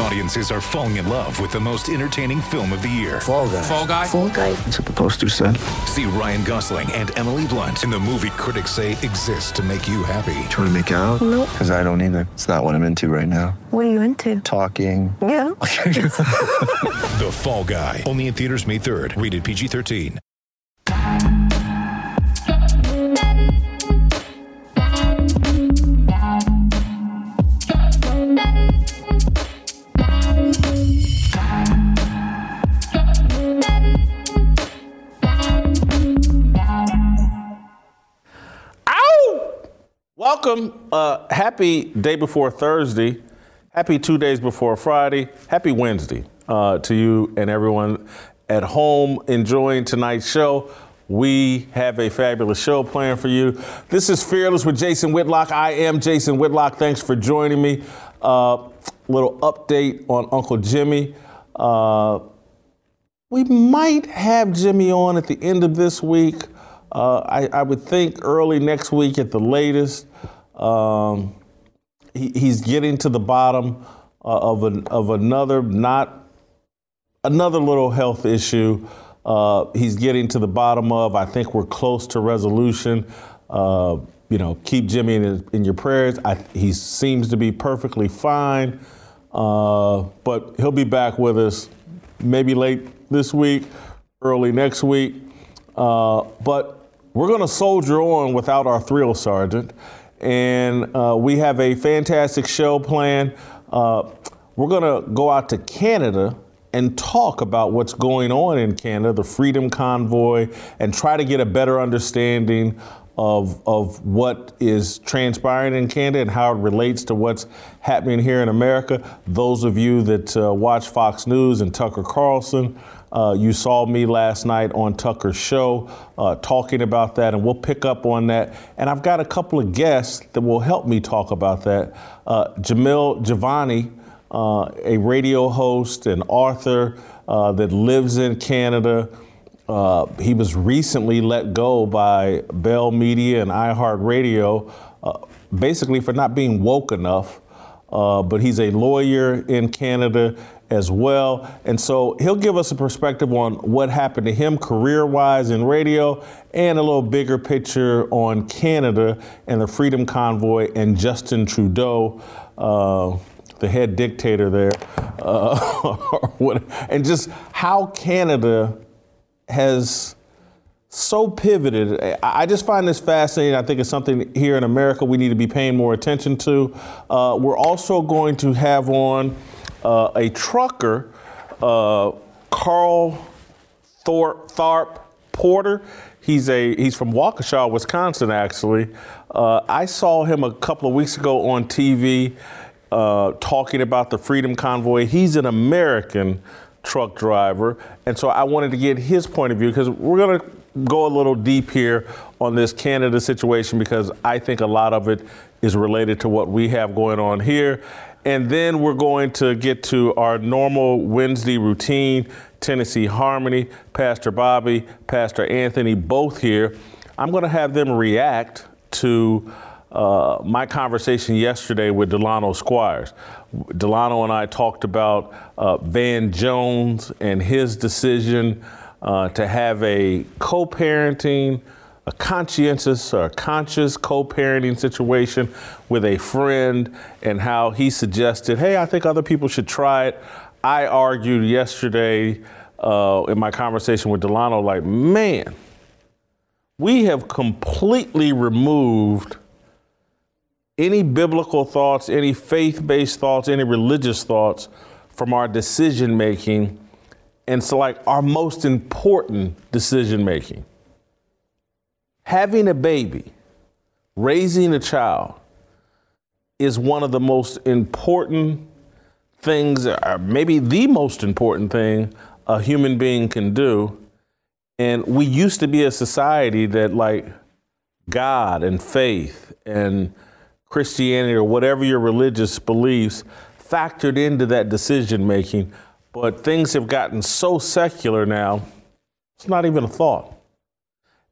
Audiences are falling in love with the most entertaining film of the year. Fall guy. Fall guy. Fall guy. That's what the poster said. See Ryan Gosling and Emily Blunt in the movie critics say exists to make you happy. Trying to make it out? Nope. Because I don't either. It's not what I'm into right now. What are you into? Talking. Yeah. The Fall Guy. Only in theaters May 3rd. Rated PG-13. Welcome. Uh, happy day before Thursday. Happy two days before Friday. Happy Wednesday uh, to you and everyone at home enjoying tonight's show. We have a fabulous show planned for you. This is Fearless with Jason Whitlock. I am Jason Whitlock. Thanks for joining me. Uh, little update on Uncle Jimmy. Uh, we might have Jimmy on at the end of this week. Uh, I, I would think early next week at the latest. Um, he, he's getting to the bottom uh, of an, of another not another little health issue. Uh, he's getting to the bottom of. I think we're close to resolution. Uh, you know, keep Jimmy in, in your prayers. I, he seems to be perfectly fine, uh, but he'll be back with us maybe late this week, early next week. Uh, but we're going to soldier on without our thrill sergeant. And uh, we have a fantastic show planned. Uh, we're going to go out to Canada and talk about what's going on in Canada, the Freedom Convoy, and try to get a better understanding of, of what is transpiring in Canada and how it relates to what's happening here in America. Those of you that uh, watch Fox News and Tucker Carlson, uh, you saw me last night on Tucker's show uh, talking about that, and we'll pick up on that. And I've got a couple of guests that will help me talk about that. Uh, Jamil Jivani, uh, a radio host and author uh, that lives in Canada. Uh, he was recently let go by Bell Media and iHeartRadio, basically for not being woke enough. But he's a lawyer in Canada as well. And so he'll give us a perspective on what happened to him career wise in radio and a little bigger picture on Canada and the Freedom Convoy and Justin Trudeau. Uh, the head dictator there, uh, and just how Canada has so pivoted. I just find this fascinating. I think it's something here in America we need to be paying more attention to. Uh, we're also going to have on uh, a trucker, uh, Carl Thorpe, Tharp Porter. He's a he's from Waukesha, Wisconsin. Actually, uh, I saw him a couple of weeks ago on TV uh, talking about the Freedom Convoy. He's an American truck driver. And so I wanted to get his point of view because we're going to go a little deep here on this Canada situation because I think a lot of it is related to what we have going on here. And then we're going to get to our normal Wednesday routine Tennessee Harmony, Pastor Bobby, Pastor Anthony, both here. I'm going to have them react to uh, my conversation yesterday with Delano Squires. Delano and I talked about uh, Van Jones and his decision uh, to have a co parenting, a conscientious or conscious co parenting situation with a friend, and how he suggested, hey, I think other people should try it. I argued yesterday uh, in my conversation with Delano, like, man, we have completely removed any biblical thoughts, any faith based thoughts, any religious thoughts from our decision making. And so, like, our most important decision making. Having a baby, raising a child, is one of the most important things, or maybe the most important thing a human being can do. And we used to be a society that, like, God and faith and Christianity or whatever your religious beliefs factored into that decision making. But things have gotten so secular now It's not even a thought.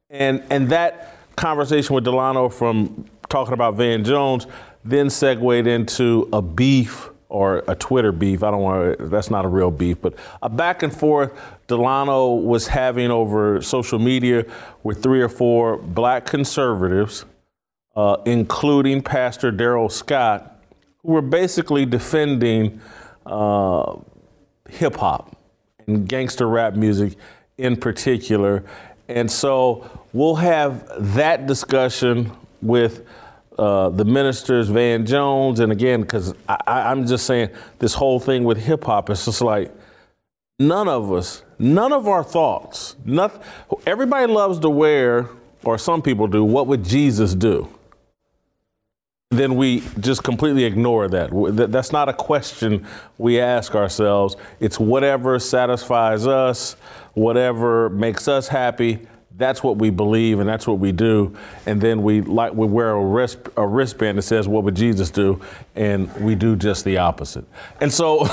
And and that conversation with Delano from talking about Van Jones then segued into a beef or a Twitter beef. I don't want that's not a real beef, but a back and forth Delano was having over social media with three or four black conservatives, uh, including Pastor Darrell Scott, who were basically defending uh, hip hop and gangster rap music in particular. And so we'll have that discussion with uh, the ministers, Van Jones, and again, because I'm just saying this whole thing with hip hop is just like none of us, none of our thoughts, nothing, everybody loves to wear, or some people do, what would Jesus do? Then we just completely ignore that. That's not a question we ask ourselves. It's whatever satisfies us, whatever makes us happy that's what we believe and that's what we do. And then we like we wear a wrist a wristband that says what would Jesus do, and we do just the opposite. And so,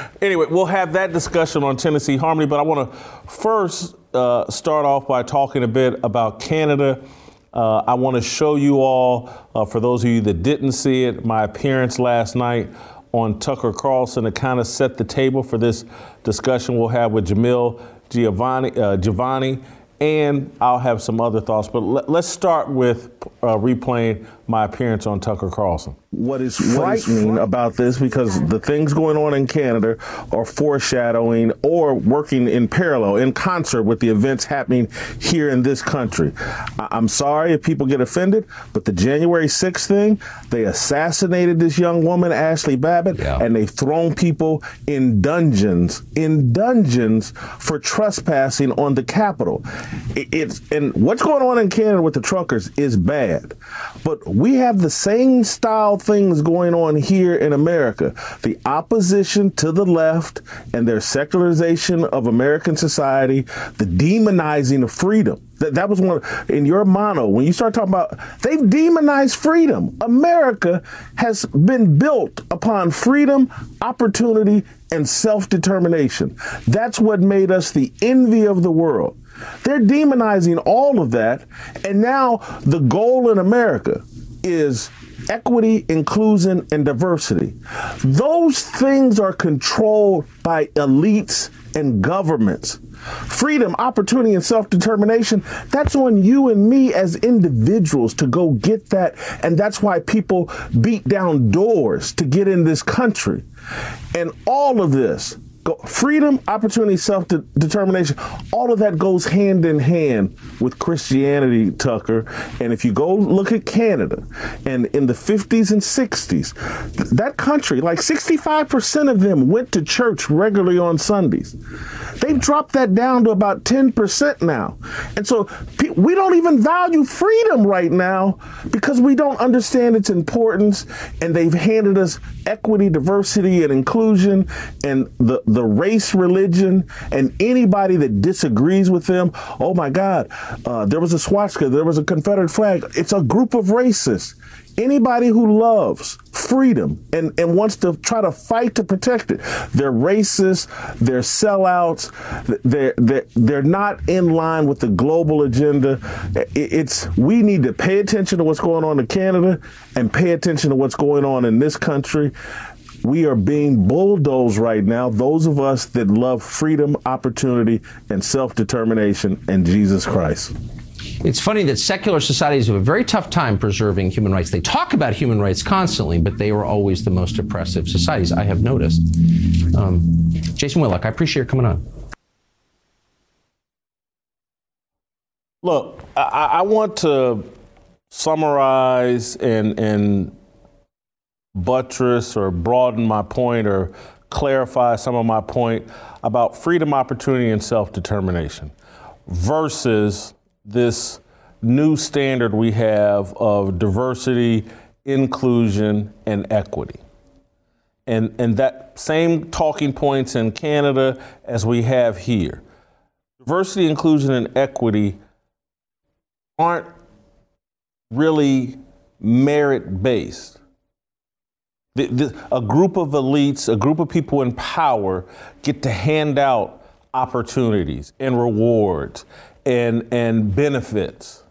anyway, we'll have that discussion on Tennessee Harmony. But I want to first uh, start off by talking a bit about Canada. Uh, I want to show you all, uh, for those of you that didn't see it, my appearance last night on Tucker Carlson to kind of set the table for this discussion we'll have with Jamil Jivani, uh, Jivani and I'll have some other thoughts. But let, us start with uh, replaying my appearance on Tucker Carlson. What is frightening about this, because the things going on in Canada are foreshadowing or working in parallel, in concert with the events happening here in this country. I- I'm sorry if people get offended, but the January 6th thing, they assassinated this young woman, Ashli Babbitt, yeah. and they've thrown people in dungeons, in dungeons for trespassing on the Capitol. It, it's and what's going on in Canada with the truckers is bad. But we have the same style things going on here in America. The opposition to the left and their secularization of American society, the demonizing of freedom. That, that was one in your mono when you start talking about they've demonized freedom. America has been built upon freedom, opportunity, and self determination. That's what made us the envy of the world. They're demonizing all of that. And now the goal in America is equity, inclusion, and diversity. Those things are controlled by elites and governments. Freedom, opportunity, and self determination, that's on you and me as individuals to go get that. And that's why people beat down doors to get in this country. And all of this freedom, opportunity, self determination, all of that goes hand in hand with Christianity, Tucker. And if you go look at Canada, and in the 50s and 60s, that country, like 65% of them went to church regularly on Sundays. They've dropped that down to about 10% now. And so we don't even value freedom right now because we don't understand its importance. And they've handed us equity, diversity, and inclusion, and the the race, religion, and anybody that disagrees with them. Oh my God, uh, there was a swastika, there was a Confederate flag. It's a group of racists. Anybody who loves freedom and, and wants to try to fight to protect it, they're racist, they're sellouts, they're, they're, they're not in line with the global agenda. It's we need to pay attention to what's going on in Canada and pay attention to what's going on in this country we are being bulldozed right now. Those of us that love freedom, opportunity, and self determination and Jesus Christ. It's funny that secular societies have a very tough time preserving human rights. They talk about human rights constantly, but they are always the most oppressive societies, I have noticed. Um, Jason Whitlock, I appreciate your coming on. Look, I, I want to summarize and, and buttress or broaden my point or clarify some of my point about freedom, opportunity, and self determination versus this new standard we have of diversity, inclusion, and equity. And, and that same talking points in Canada as we have here. Diversity, inclusion, and equity aren't really merit based. The, the, a group of elites, a group of people in power get to hand out opportunities and rewards and, and benefits.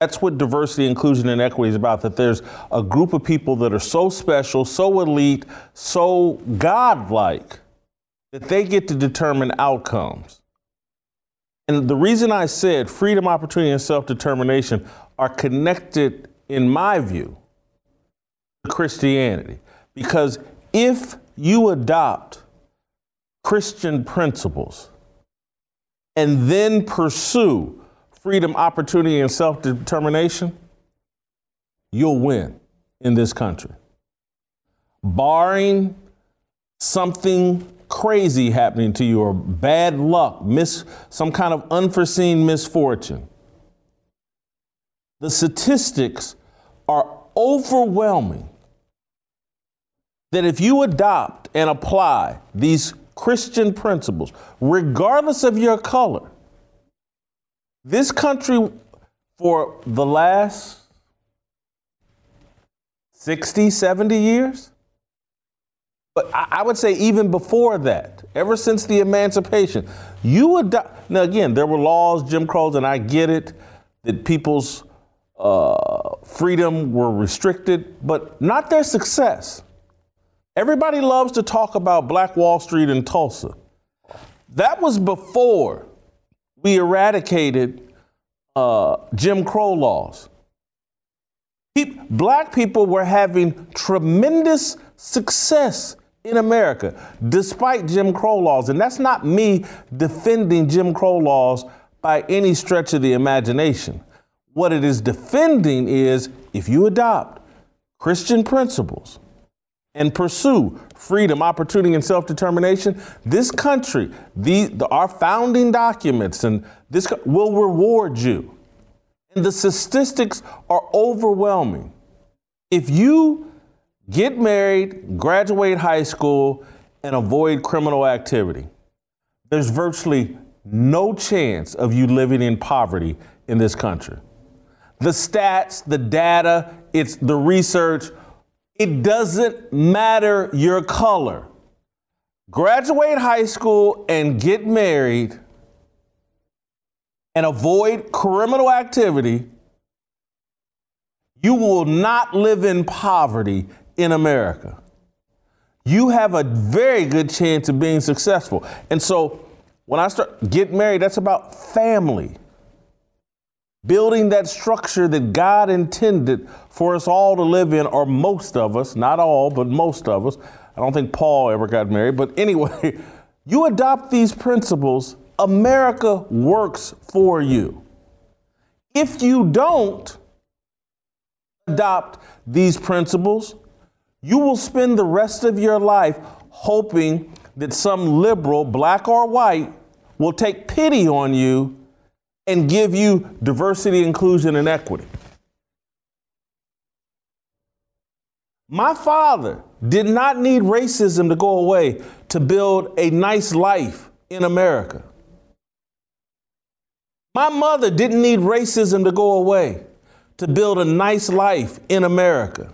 That's what diversity, inclusion, and equity is about. That there's a group of people that are so special, so elite, so godlike that they get to determine outcomes. And the reason I said freedom, opportunity, and self determination are connected, in my view, Christianity. Because if you adopt Christian principles and then pursue freedom, opportunity, and self determination, you'll win in this country. Barring something crazy happening to you or bad luck, miss, some kind of unforeseen misfortune, the statistics are overwhelming that if you adopt and apply these Christian principles, regardless of your color, this country for the last 60, 70 years, but I, would say even before that, ever since the emancipation, you adopt. Now, again, there were laws, Jim Crow's, and I get it that people's uh, freedom were restricted, but not their success. Everybody loves to talk about Black Wall Street in Tulsa. That was before we eradicated uh, Jim Crow laws. black people were having tremendous success in America despite Jim Crow laws. And that's not me defending Jim Crow laws by any stretch of the imagination. What it is defending is if you adopt Christian principles, and pursue freedom, opportunity, and self determination, this country, the, the, our founding documents, and this will reward you. And the statistics are overwhelming. If you get married, graduate high school, and avoid criminal activity, there's virtually no chance of you living in poverty in this country. The stats, the data, it's the research it doesn't matter your color. Graduate high school and get married and avoid criminal activity. You will not live in poverty in America. You have a very good chance of being successful. And so when I start get married, that's about family building that structure that God intended for us all to live in, or most of us, not all, but most of us. I don't think Paul ever got married, but anyway, you adopt these principles, America works for you. If you don't adopt these principles, you will spend the rest of your life hoping that some liberal, black or white, will take pity on you and give you diversity, inclusion, and equity. My father did not need racism to go away to build a nice life in America. My mother didn't need racism to go away to build a nice life in America.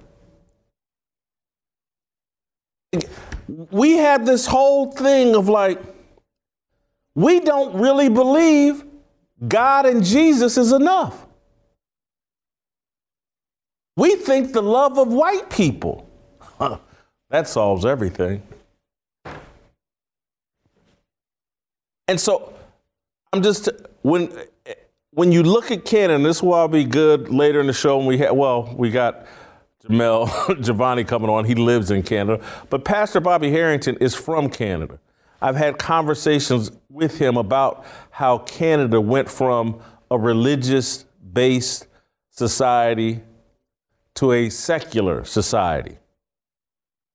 We have this whole thing of like, we don't really believe God and Jesus is enough. We think the love of white people, that solves everything. And so I'm just when when you look at Canada, this will all be good later in the show. And we had well, we got Jamel Jivani coming on. He lives in Canada, but Pastor Bobby Harrington is from Canada. I've had conversations with him about how Canada went from a religious based society to a secular society.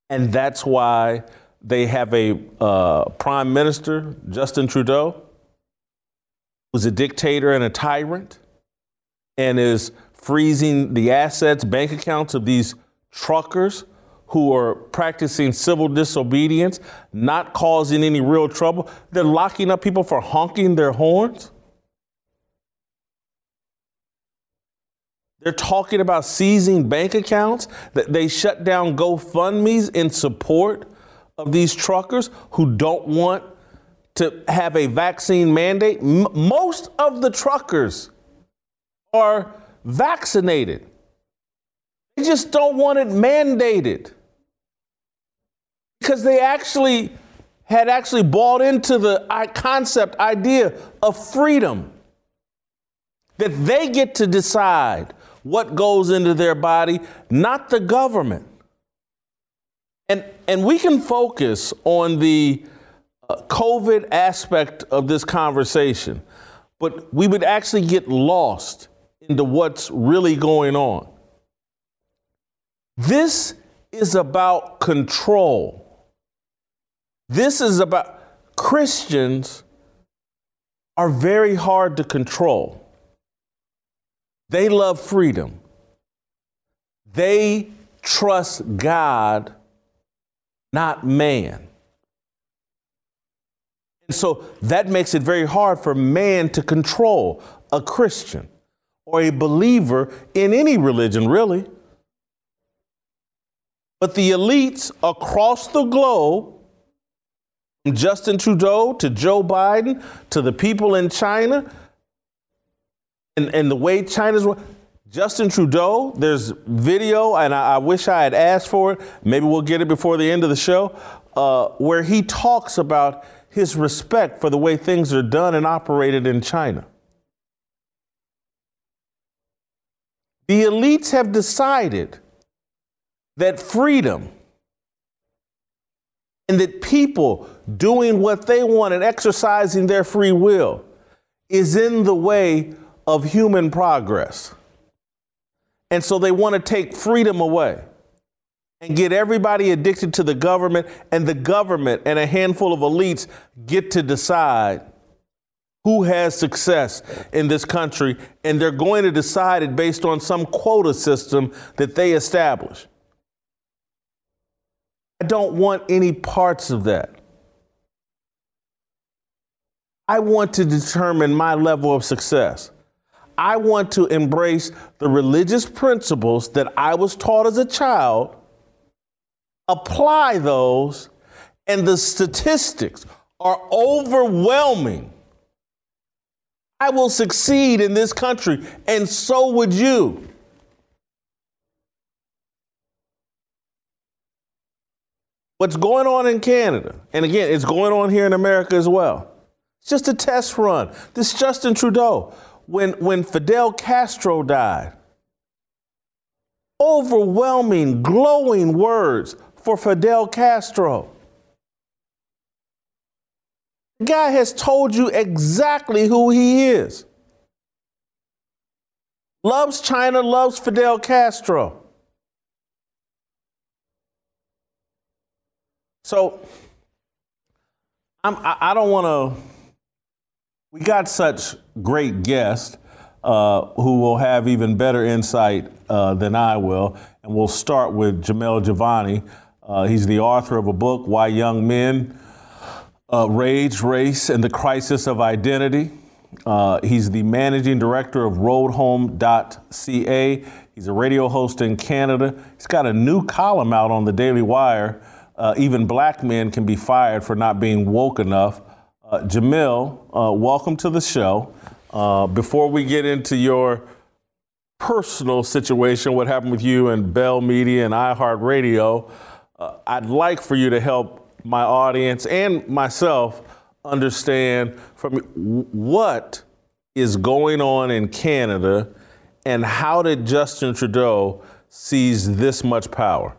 And that's why they have a uh, prime minister, Justin Trudeau, who's a dictator and a tyrant and is freezing the assets, bank accounts of these truckers who are practicing civil disobedience, not causing any real trouble. They're locking up people for honking their horns. They're talking about seizing bank accounts, that they shut down GoFundMe's in support of these truckers who don't want to have a vaccine mandate. M- most of the truckers are vaccinated. They just don't want it mandated because they actually had actually bought into the concept idea of freedom that they get to decide what goes into their body, not the government. And, and we can focus on the uh, COVID aspect of this conversation, but we would actually get lost into what's really going on. This is about control. This is about Christians are very hard to control. They love freedom. They trust God, not man. And so that makes it very hard for man to control a Christian or a believer in any religion, really. But the elites across the globe, Justin Trudeau to Joe Biden to the people in China, and, and the way China's Justin Trudeau, there's video, and I, I, wish I had asked for it. Maybe we'll get it before the end of the show, uh, where he talks about his respect for the way things are done and operated in China. The elites have decided that freedom and that people doing what they want and exercising their free will is in the way of human progress. And so they want to take freedom away and get everybody addicted to the government, and the government and a handful of elites get to decide who has success in this country, and they're going to decide it based on some quota system that they establish. I don't want any parts of that. I want to determine my level of success. I want to embrace the religious principles that I was taught as a child, apply those, and the statistics are overwhelming. I will succeed in this country, and so would you. What's going on in Canada, and again, it's going on here in America as well. Just a test run. This Justin Trudeau when, when Fidel Castro died. Overwhelming, glowing words for Fidel Castro. The guy has told you exactly who he is. Loves China, loves Fidel Castro. So I'm, I, I don't want to we got such great guests uh, who will have even better insight uh, than I will. And we'll start with Jamel Jivani. Uh, he's the author of a book, Why Young Men uh, Rage, Race, and the Crisis of Identity. Uh, he's the managing director of roadhome.ca. He's a radio host in Canada. He's got a new column out on the Daily Wire. Uh, even black men can be fired for not being woke enough. Uh, Jamil, uh, welcome to the show. Uh, before we get into your personal situation, what happened with you and Bell Media and iHeartRadio, uh, I'd like for you to help my audience and myself understand from what is going on in Canada and how did Justin Trudeau seize this much power?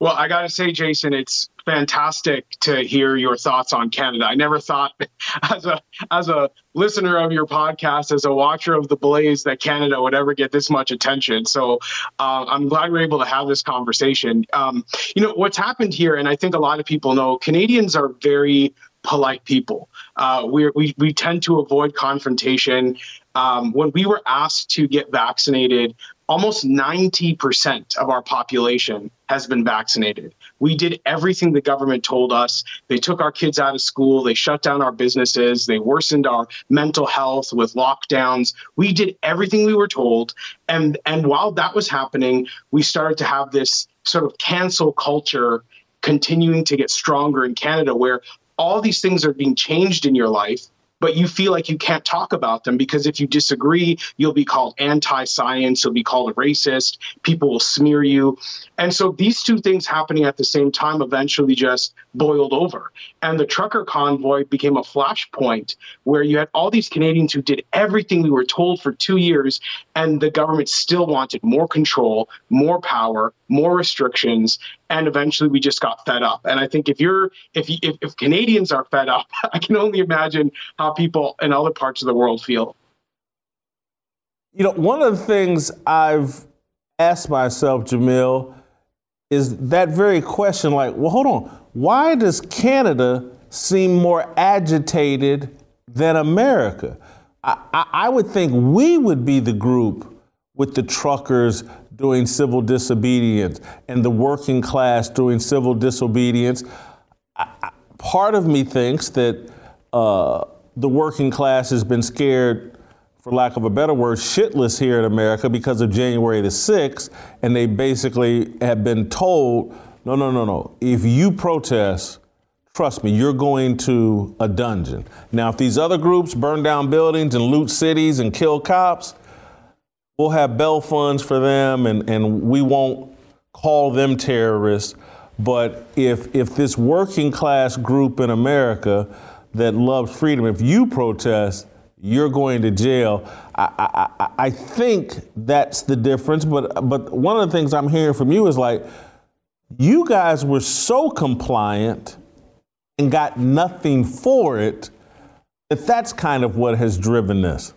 Well, I got to say, Jason, it's fantastic to hear your thoughts on Canada. I never thought, as a as a listener of your podcast, as a watcher of the Blaze, that Canada would ever get this much attention. So uh, I'm glad we're able to have this conversation. Um, you know what's happened here, and I think a lot of people know Canadians are very polite people. Uh, we we we tend to avoid confrontation. Um, when we were asked to get vaccinated, almost 90% of our population has been vaccinated. We did everything the government told us. They took our kids out of school, they shut down our businesses, they worsened our mental health with lockdowns. We did everything we were told. And and while that was happening, we started to have this sort of cancel culture continuing to get stronger in Canada where all these things are being changed in your life but you feel like you can't talk about them because if you disagree, you'll be called anti science, you'll be called a racist, people will smear you. And so these two things happening at the same time eventually just boiled over. And the trucker convoy became a flashpoint where you had all these Canadians who did everything we were told for two years, and the government still wanted more control, more power, more restrictions. And eventually we just got fed up. And I think if you're, if, if, if Canadians are fed up, I can only imagine how people in other parts of the world feel. You know, one of the things I've asked myself, Jamil, is that very question like, well, hold on, why does Canada seem more agitated than America? I, I, I would think we would be the group with the truckers doing civil disobedience and the working class doing civil disobedience. I, part of me thinks that uh, the working class has been scared for lack of a better word, shitless here in America because of January the 6th, and they basically have been told, no, no, no, no. If you protest, trust me, you're going to a dungeon. Now, if these other groups burn down buildings and loot cities and kill cops, we'll have bail funds for them and, and we won't call them terrorists. But if, if this working class group in America that loves freedom, if you protest, you're going to jail. I, I, I think that's the difference. But but one of the things I'm hearing from you is like, you guys were so compliant and got nothing for it that that's kind of what has driven this.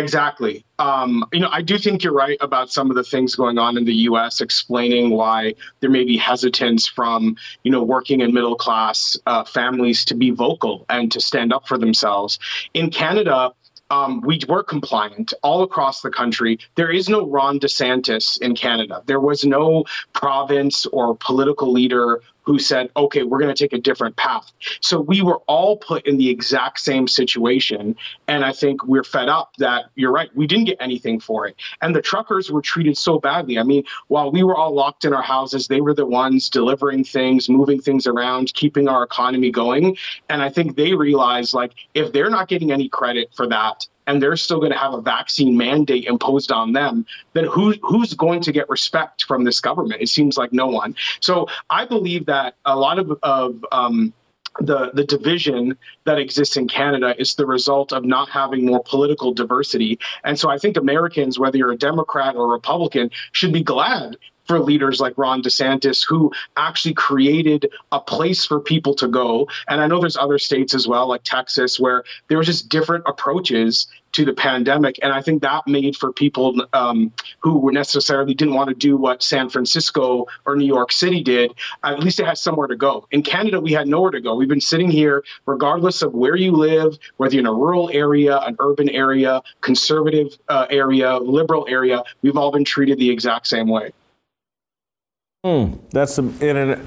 Exactly. Um, you know, I do think you're right about some of the things going on in the U.S. explaining why there may be hesitance from, you know, working and middle class uh, families to be vocal and to stand up for themselves. In Canada, um, we were compliant all across the country. There is no Ron DeSantis in Canada. There was no province or political leader who said, okay, we're going to take a different path. So we were all put in the exact same situation. And I think we're fed up that you're right, we didn't get anything for it. And the truckers were treated so badly. I mean, while we were all locked in our houses, they were the ones delivering things, moving things around, keeping our economy going. And I think they realized like, if they're not getting any credit for that, and they're still going to have a vaccine mandate imposed on them, then who who's going to get respect from this government? It seems like no one. So I believe that a lot of of um, the the division that exists in Canada is the result of not having more political diversity. And so I think Americans, whether you're a Democrat or a Republican, should be glad for leaders like Ron DeSantis, who actually created a place for people to go. And I know there's other states as well, like Texas, where there was just different approaches to the pandemic. And I think that made for people um, who necessarily didn't want to do what San Francisco or New York City did, at least it has somewhere to go. In Canada, we had nowhere to go. We've been sitting here, regardless of where you live, whether you're in a rural area, an urban area, conservative uh, area, liberal area, we've all been treated the exact same way. Hmm, that's a, internet.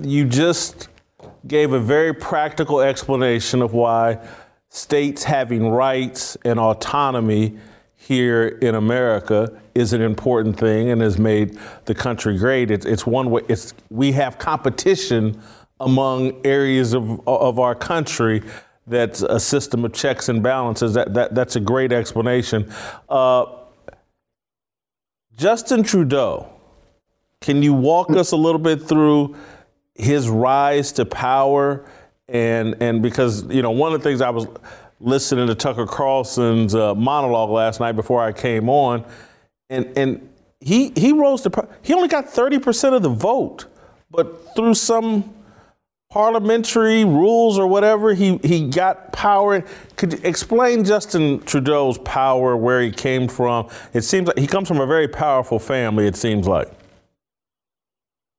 You just gave a very practical explanation of why states having rights and autonomy here in America is an important thing and has made the country great. It's, it's one way. It's we have competition among areas of of our country. That's a system of checks and balances. That, that that's a great explanation. Uh, Justin Trudeau can you walk us a little bit through his rise to power? And and because you know one of the things I was listening to Tucker Carlson's uh, monologue last night before I came on, and and he he rose to he only got thirty percent of the vote, but through some parliamentary rules or whatever, he he got power. Could you explain Justin Trudeau's power, where he came from? It seems like he comes from a very powerful family. It seems like.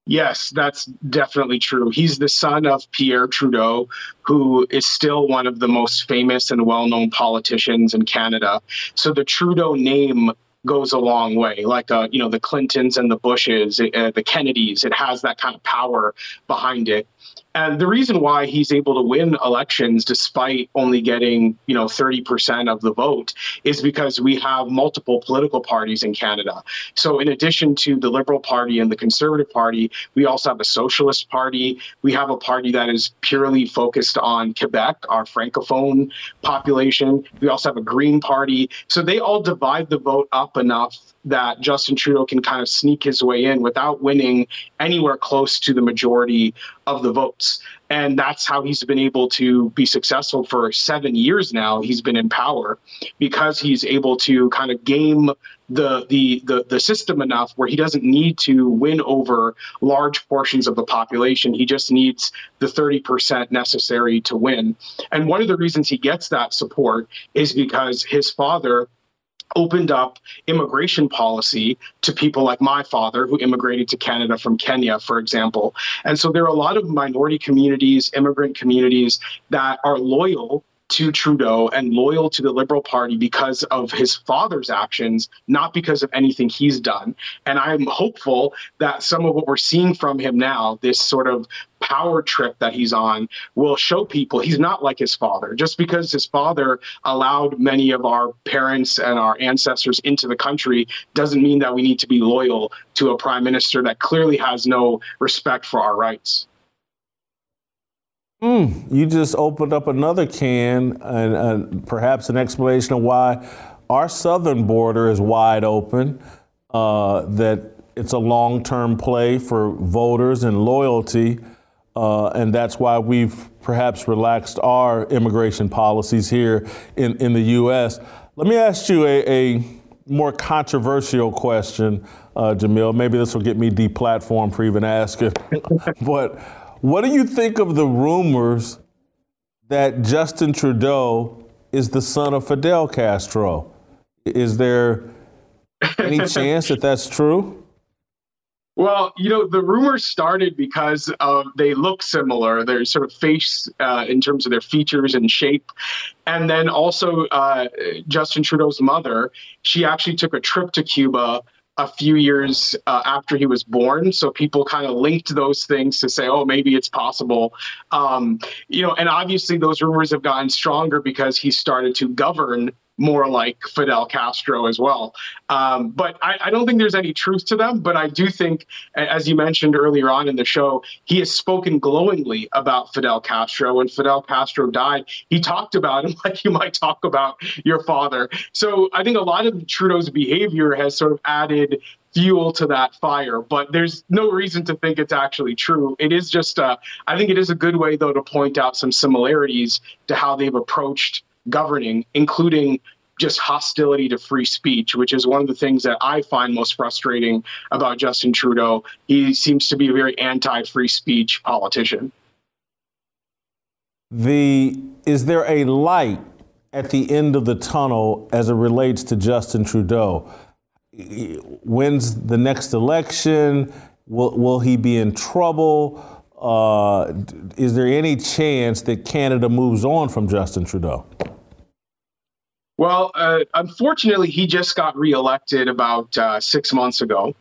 Yes, that's definitely true. He's the son of Pierre Trudeau, who is still one of the most famous and well known politicians in Canada. So the Trudeau name goes a long way like uh, you know the clintons and the bushes uh, the kennedys it has that kind of power behind it And the reason why he's able to win elections despite only getting, you know, 30% of the vote is because we have multiple political parties in Canada. So in addition to the Liberal Party and the Conservative Party, we also have a Socialist Party. We have a party that is purely focused on Quebec, our francophone population. We also have a Green Party. So they all divide the vote up enough that Justin Trudeau can kind of sneak his way in without winning anywhere close to the majority of the votes. And that's how he's been able to be successful for seven years now. He's been in power because he's able to kind of game the, the the the system enough where he doesn't need to win over large portions of the population. He just needs the 30% necessary to win. And one of the reasons he gets that support is because his father opened up immigration policy to people like my father who immigrated to Canada from Kenya, for example. And so there are a lot of minority communities, immigrant communities that are loyal to Trudeau and loyal to the Liberal Party because of his father's actions, not because of anything he's done. And I'm hopeful that some of what we're seeing from him now, this sort of power trip that he's on, will show people he's not like his father. Just because his father allowed many of our parents and our ancestors into the country doesn't mean that we need to be loyal to a prime minister that clearly has no respect for our rights. Mm, you just opened up another can and, perhaps an explanation of why our southern border is wide open, uh, that it's a long term play for voters and loyalty. Uh, and that's why we've perhaps relaxed our immigration policies here in, in the U.S. Let me ask you a, a more controversial question, uh, Jamil. Maybe this will get me deplatformed for even asking. but what do you think of the rumors that Justin Trudeau is the son of Fidel Castro? Is there any chance that that's true? Well, you know, the rumors started because of they look similar. Their sort of face uh, in terms of their features and shape. And then also uh, Justin Trudeau's mother, she actually took a trip to Cuba a few years uh, after he was born. So people kind of linked those things to say, oh, maybe it's possible. Um, you know, and obviously those rumors have gotten stronger because he started to govern more like Fidel Castro as well. Um, but I, I, don't think there's any truth to them. But I do think, as you mentioned earlier on in the show, he has spoken glowingly about Fidel Castro. When Fidel Castro died, he talked about him like you might talk about your father. So I think a lot of Trudeau's behavior has sort of added fuel to that fire. But there's no reason to think it's actually true. It is just, uh, I think it is a good way, though, to point out some similarities to how they've approached governing, including just hostility to free speech, which is one of the things that I find most frustrating about Justin Trudeau. He seems to be a very anti free speech politician. The is there a light at the end of the tunnel as it relates to Justin Trudeau? When's the next election? Will, will he be in trouble? Uh, is there any chance that Canada moves on from Justin Trudeau? Well, uh, unfortunately, he just got reelected about uh, six months ago.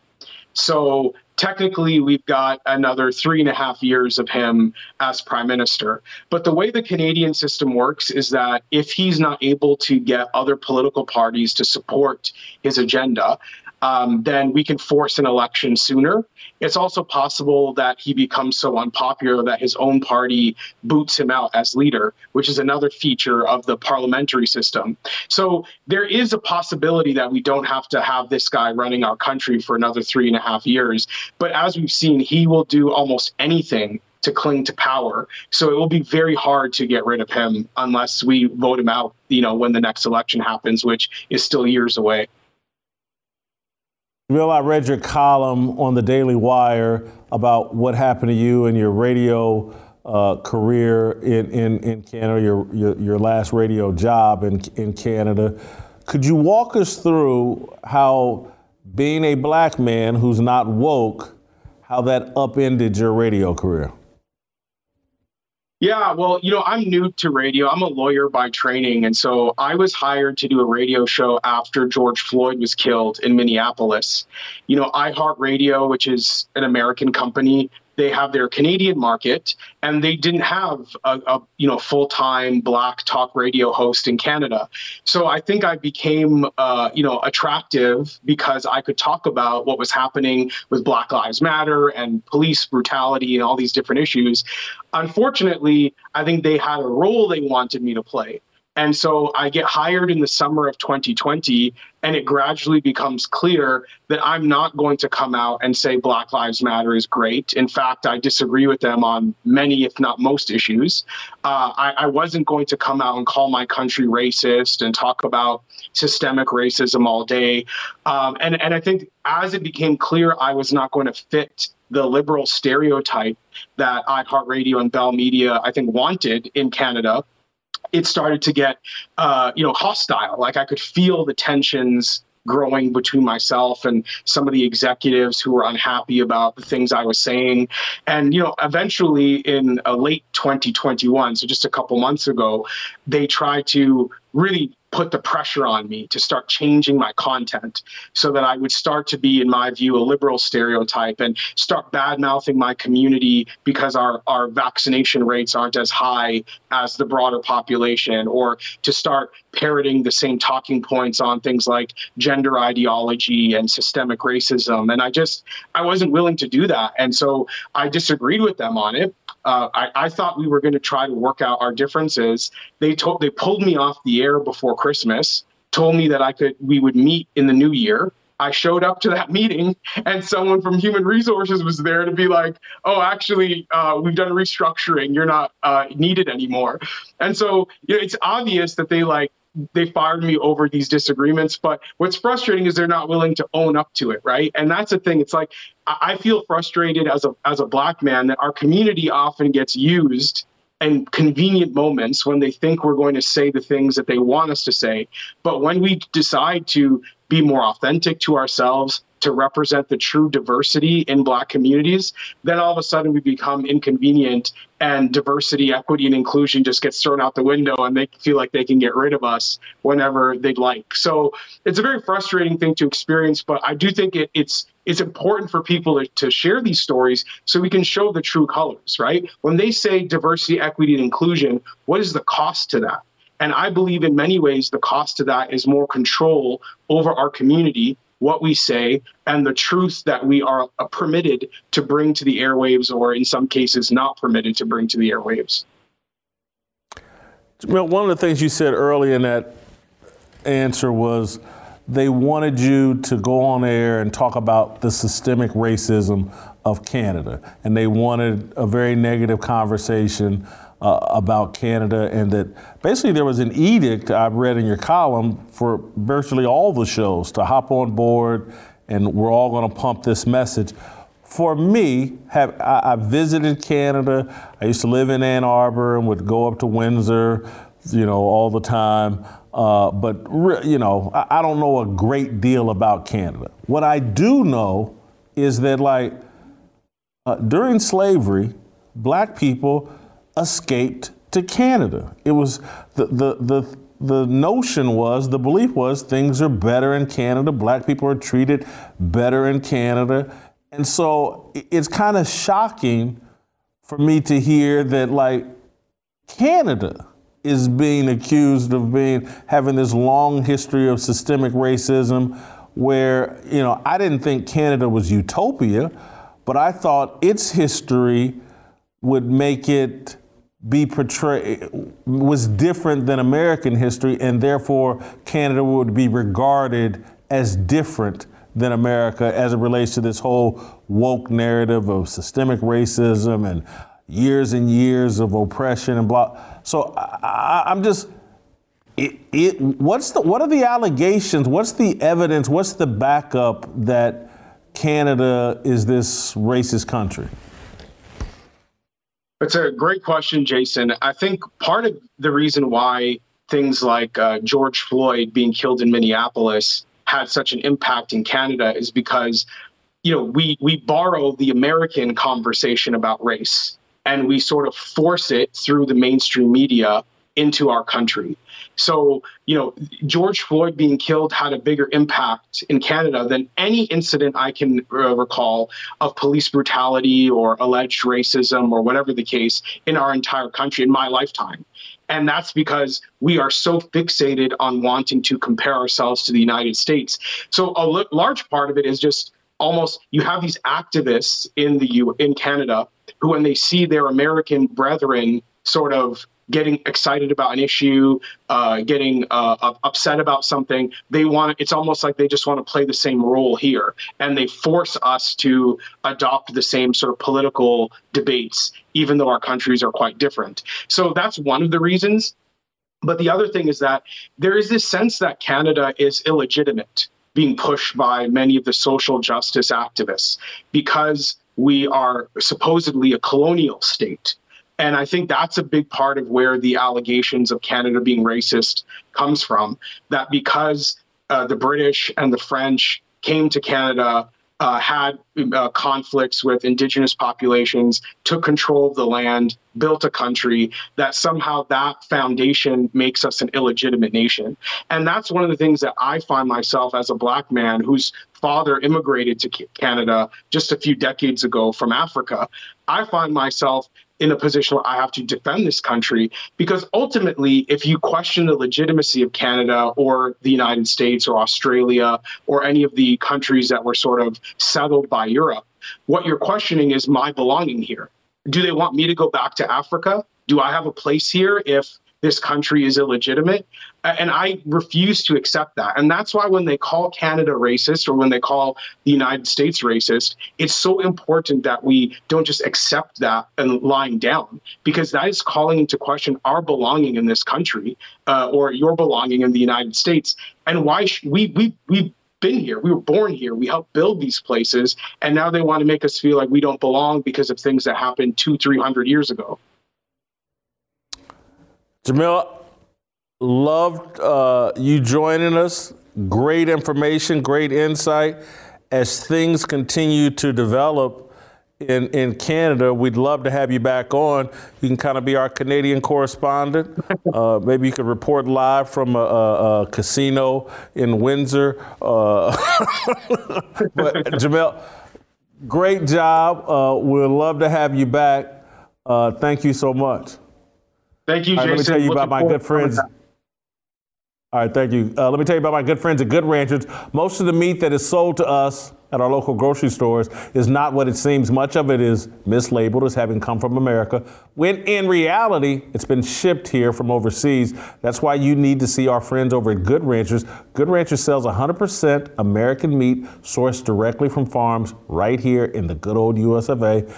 So technically, we've got another three and a half years of him as prime minister. But the way the Canadian system works is that if he's not able to get other political parties to support his agenda, um, then we can force an election sooner. It's also possible that he becomes so unpopular that his own party boots him out as leader, which is another feature of the parliamentary system. So there is a possibility that we don't have to have this guy running our country for another three and a half years. But as we've seen, he will do almost anything to cling to power. So it will be very hard to get rid of him unless we vote him out, you know, when the next election happens, which is still years away. Bill, I read your column on the Daily Wire about what happened to you and your radio uh, career in, in, in Canada, your, your, your last radio job in, in Canada. Could you walk us through how being a black man who's not woke, how that upended your radio career? Yeah, well, you know, I'm new to radio. I'm a lawyer by training. And so I was hired to do a radio show after George Floyd was killed in Minneapolis. You know, iHeartRadio, which is an American company, they have their Canadian market, and they didn't have a, a you know full time black talk radio host in Canada. So I think I became uh, you know attractive because I could talk about what was happening with Black Lives Matter and police brutality and all these different issues. Unfortunately, I think they had a role they wanted me to play. And so I get hired in the summer of 2020, and it gradually becomes clear that I'm not going to come out and say Black Lives Matter is great. In fact, I disagree with them on many, if not most, issues. Uh, I, I wasn't going to come out and call my country racist and talk about systemic racism all day. Um, and, and I think as it became clear I was not going to fit the liberal stereotype that iHeartRadio and Bell Media, I think, wanted in Canada it started to get uh, you know hostile. Like i could feel the tensions growing between myself and some of the executives who were unhappy about the things i was saying. And you know eventually in uh, late 2021 so just a couple months ago they tried to really put the pressure on me to start changing my content so that I would start to be, in my view, a liberal stereotype and start bad mouthing my community because our, our vaccination rates aren't as high as the broader population, or to start parroting the same talking points on things like gender ideology and systemic racism. And I just, I wasn't willing to do that. And so I disagreed with them on it. Uh, I, I, thought we were going to try to work out our differences. They told they pulled me off the air before Christmas, told me that I could we would meet in the new year. I showed up to that meeting, and someone from Human Resources was there to be like, "Oh, actually, uh, we've done restructuring. You're not uh, needed anymore." And so, you know, it's obvious that they like they fired me over these disagreements. But what's frustrating is they're not willing to own up to it, right? And that's the thing. It's like I feel frustrated as a as a black man that our community often gets used in convenient moments when they think we're going to say the things that they want us to say. But when we decide to be more authentic to ourselves, to represent the true diversity in black communities, then all of a sudden we become inconvenient and diversity, equity, and inclusion just gets thrown out the window and they feel like they can get rid of us whenever they'd like. So it's a very frustrating thing to experience, but I do think it, it's it's important for people to, to share these stories so we can show the true colors, right? When they say diversity, equity, and inclusion, what is the cost to that? And I believe in many ways the cost to that is more control over our community what we say, and the truth that we are uh, permitted to bring to the airwaves, or in some cases, not permitted to bring to the airwaves. Well, one of the things you said early in that answer was they wanted you to go on air and talk about the systemic racism of Canada, and they wanted a very negative conversation uh, about Canada, and that basically there was an edict I've read in your column for virtually all the shows to hop on board, and we're all going to pump this message. For me, have I, I visited Canada. I used to live in Ann Arbor and would go up to Windsor, you know, all the time. Uh, but re- you know, I, I don't know a great deal about Canada. What I do know is that, like, uh, during slavery, black people escaped to Canada. It was the, the, the, the notion was, the belief was, things are better in Canada. Black people are treated better in Canada. And so it's kind of shocking for me to hear that, like, Canada is being accused of being having this long history of systemic racism where, you know, I didn't think Canada was utopia, but I thought its history would make it be portrayed was different than American history, and therefore Canada would be regarded as different than America as it relates to this whole woke narrative of systemic racism and years and years of oppression and blah. So I, am just. It, it, what's the what are the allegations? What's the evidence? What's the backup that Canada is this racist country? It's a great question, Jason. I think part of the reason why things like uh, George Floyd being killed in Minneapolis had such an impact in Canada is because, you know, we we borrow the American conversation about race and we sort of force it through the mainstream media into our country. So, you know, George Floyd being killed had a bigger impact in Canada than any incident I can uh, recall of police brutality or alleged racism or whatever the case in our entire country in my lifetime. And that's because we are so fixated on wanting to compare ourselves to the United States. So a l- large part of it is just almost you have these activists in the U in Canada who when they see their American brethren sort of getting excited about an issue, uh, getting uh, upset about something. They want it's almost like they just want to play the same role here, and they force us to adopt the same sort of political debates, even though our countries are quite different. So that's one of the reasons. But the other thing is that there is this sense that Canada is illegitimate, being pushed by many of the social justice activists because we are supposedly a colonial state and I think that's a big part of where the allegations of Canada being racist comes from. That because uh, the British and the French came to Canada, uh, had uh, conflicts with indigenous populations, took control of the land, built a country, that somehow that foundation makes us an illegitimate nation. And that's one of the things that I find myself as a black man whose father immigrated to Canada just a few decades ago from Africa. I find myself in a position where I have to defend this country because ultimately, if you question the legitimacy of Canada or the United States or Australia or any of the countries that were sort of settled by Europe, what you're questioning is my belonging here. Do they want me to go back to Africa? Do I have a place here if this country is illegitimate. And I refuse to accept that. And that's why when they call Canada racist or when they call the United States racist, it's so important that we don't just accept that and lying down, because that is calling into question our belonging in this country uh, or your belonging in the United States. And why sh- we, we, we, been here. We were born here. We helped build these places, and now they want to make us feel like we don't belong because of things that happened two, three hundred years ago. Jamil, loved uh, you joining us. Great information, great insight. As things continue to develop in, in Canada, we'd love to have you back on. You can kind of be our Canadian correspondent. Uh, maybe you could report live from a, a, a casino in Windsor. Uh, but Jamil, great job. Uh, we'd love to have you back. Uh, thank you so much. Thank you, Jason. let me tell you about my good friends. All right, thank you. Uh, let me tell you about my good friends at Good Ranchers. Most of the meat that is sold to us at our local grocery stores is not what it seems. Much of it is mislabeled as having come from America, when in reality, it's been shipped here from overseas. That's why you need to see our friends over at Good Ranchers. Good Ranchers sells 100% American meat sourced directly from farms right here in the good old US of A.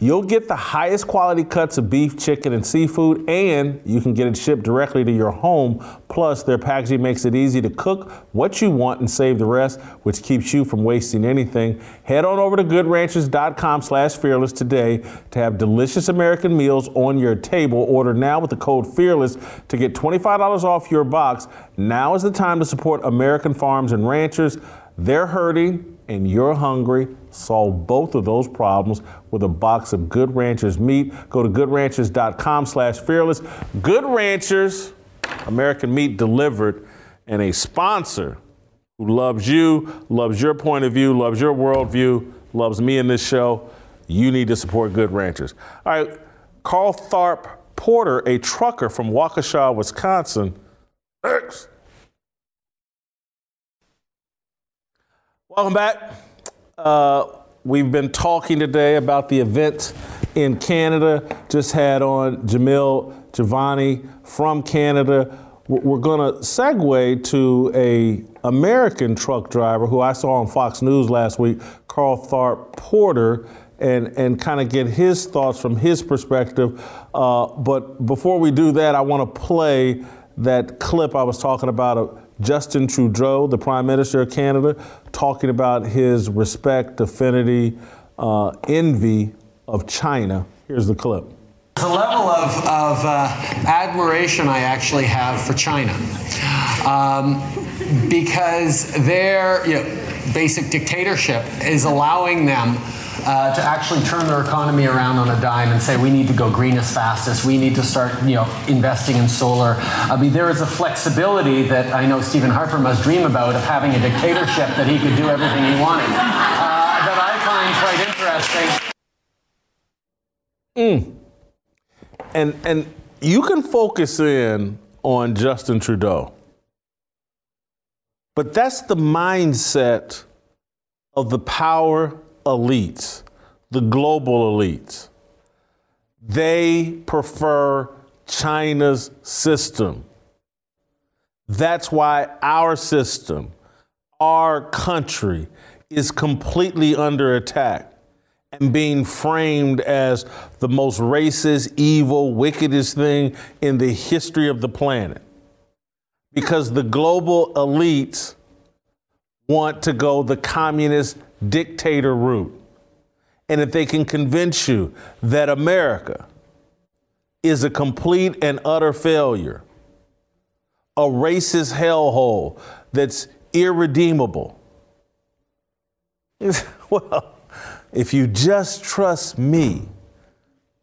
You'll get the highest quality cuts of beef, chicken, and seafood, and you can get it shipped directly to your home. Plus, their packaging makes it easy to cook what you want and save the rest, which keeps you from wasting anything anything, head on over to goodranchers.com slash fearless today to have delicious American meals on your table. Order now with the code fearless to get $25 off your box. Now is the time to support American farms and ranchers. They're hurting and you're hungry. Solve both of those problems with a box of Good Ranchers meat. Go to goodranchers.com slash fearless. Good Ranchers, American meat delivered, and a sponsor who loves you, loves your point of view, loves your worldview, loves me in this show, you need to support Good Ranchers. All right, Carl Tharp Porter, a trucker from Waukesha, Wisconsin. Next. Welcome back. Uh, we've been talking today about the event in Canada. Just had on Jamil Jivani from Canada we're going to segue to a American truck driver who I saw on Fox News last week, Carl Tharp Porter, and, and kind of get his thoughts from his perspective. Uh, but before we do that, I want to play that clip I was talking about of Justin Trudeau, the Prime Minister of Canada, talking about his respect, affinity, uh, envy of China. Here's the clip. The level of, of uh, admiration I actually have for China. Um, because their you know, basic dictatorship is allowing them uh, to actually turn their economy around on a dime and say we need to go green as fast as we need to start, you know, investing in solar. I mean, there is a flexibility that I know Stephen Harper must dream about of having a dictatorship that he could do everything he wanted. Uh, that I find quite interesting. Mm. And and you can focus in on Justin Trudeau. But that's the mindset of the power elites, the global elites. They prefer China's system. That's why our system, our country, is completely under attack and being framed as the most racist, evil, wickedest thing in the history of the planet. Because the global elites want to go the communist dictator route. And if they can convince you that America is a complete and utter failure, a racist hellhole that's irredeemable, well, if you just trust me,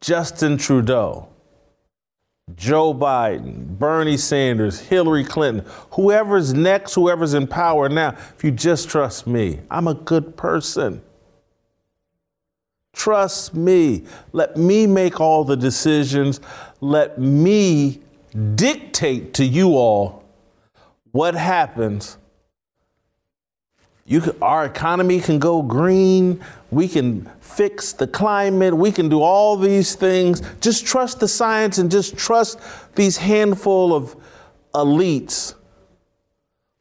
Justin Trudeau, Joe Biden, Bernie Sanders, Hillary Clinton, whoever's next, whoever's in power now, if you just trust me, I'm a good person. Trust me. Let me make all the decisions. Let me dictate to you all what happens our economy can go green. We can fix the climate. We can do all these things. Just trust the science and just trust these handful of elites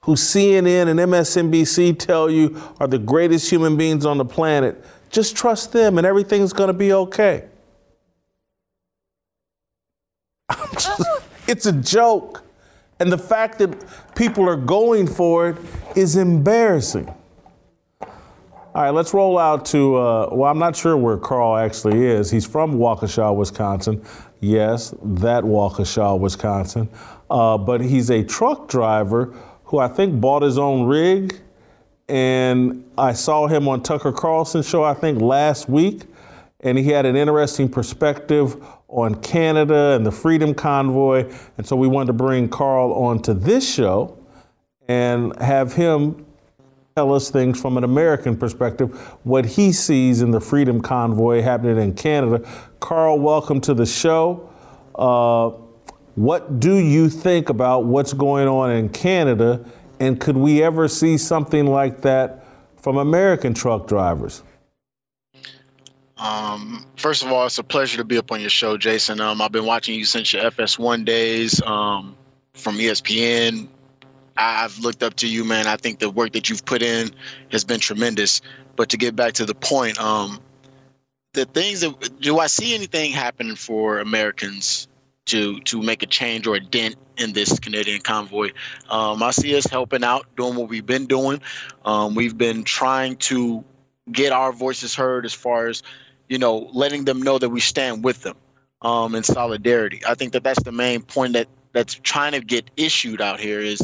who CNN and MSNBC tell you are the greatest human beings on the planet. Just trust them and everything's going to be okay. It's a joke. And the fact that people are going for it is embarrassing. All right, let's roll out to, uh, well, I'm not sure where Carl actually is. He's from Waukesha, Wisconsin. Yes, that Waukesha, Wisconsin. Uh, but he's a truck driver who I think bought his own rig. And I saw him on Tucker Carlson show, I think, last week. And he had an interesting perspective on Canada and the Freedom Convoy. And so we wanted to bring Carl onto this show and have him tell us things from an American perspective, what he sees in the Freedom Convoy happening in Canada. Carl, welcome to the show. Uh, what do you think about what's going on in Canada? And could we ever see something like that from American truck drivers? Um, first of all, it's a pleasure to be up on your show, Jason. Um, I've been watching you since your FS1 days um, from ESPN. I've looked up to you, man. I think the work that you've put in has been tremendous. But to get back to the point, um, the things that do I see anything happening for Americans to to make a change or a dent in this Canadian convoy? Um, I see us helping out, doing what we've been doing. Um, we've been trying to get our voices heard as far as you know, letting them know that we stand with them um, in solidarity. I think that that's the main point that that's trying to get issued out here is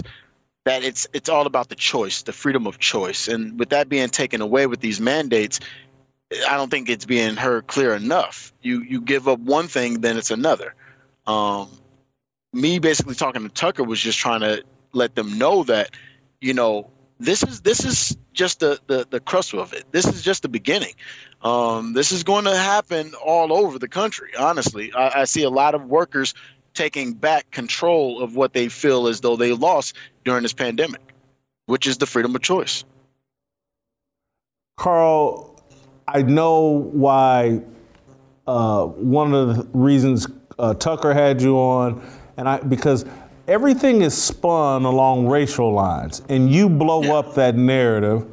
that it's it's all about the choice, the freedom of choice, and with that being taken away with these mandates, I don't think it's being heard clear enough. You you give up one thing, then it's another. Um, me basically talking to Tucker was just trying to let them know that you know this is this is just the the, the crust of it. This is just the beginning. Um, this is going to happen all over the country. Honestly, I, I see a lot of workers taking back control of what they feel as though they lost during this pandemic, which is the freedom of choice. Carl, I know why. Uh, one of the reasons uh, Tucker had you on, and I because everything is spun along racial lines, and you blow yeah. up that narrative.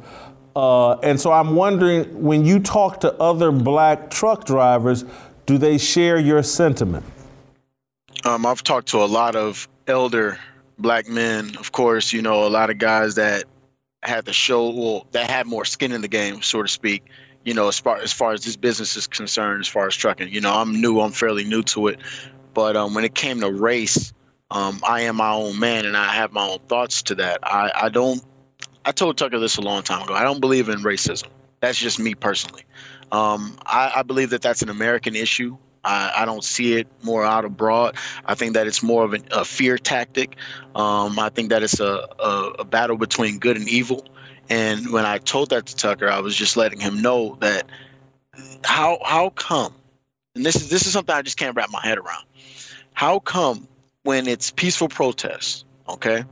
Uh, and so I'm wondering when you talk to other black truck drivers, do they share your sentiment? Um, I've talked to a lot of elder black men, of course, you know, a lot of guys that had the show, well, that had more skin in the game, so to speak, you know, as far as, far as this business is concerned, as far as trucking. You know, I'm new, I'm fairly new to it. But um, when it came to race, um, I am my own man and I have my own thoughts to that. I, I don't I told Tucker this a long time ago. I don't believe in racism. That's just me personally. Um, I, I believe that that's an American issue. I, I, don't see it more out abroad. I think that it's more of an, a fear tactic. Um, I think that it's a, a, a, battle between good and evil. And when I told that to Tucker, I was just letting him know that how how come, and this is this is something I just can't wrap my head around. How come when it's peaceful protests, okay,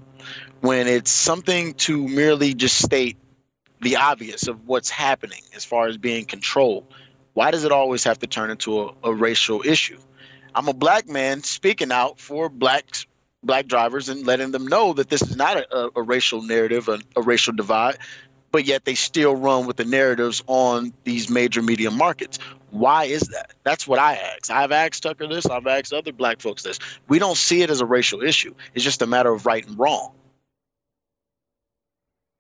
when it's something to merely just state the obvious of what's happening as far as being controlled, why does it always have to turn into a, a racial issue? I'm a black man speaking out for blacks black drivers and letting them know that this is not a, a racial narrative, a, a, racial divide, but yet they still run with the narratives on these major media markets. Why is that? That's what I ask. I've asked Tucker this, I've asked other black folks this. We don't see it as a racial issue. It's just a matter of right and wrong.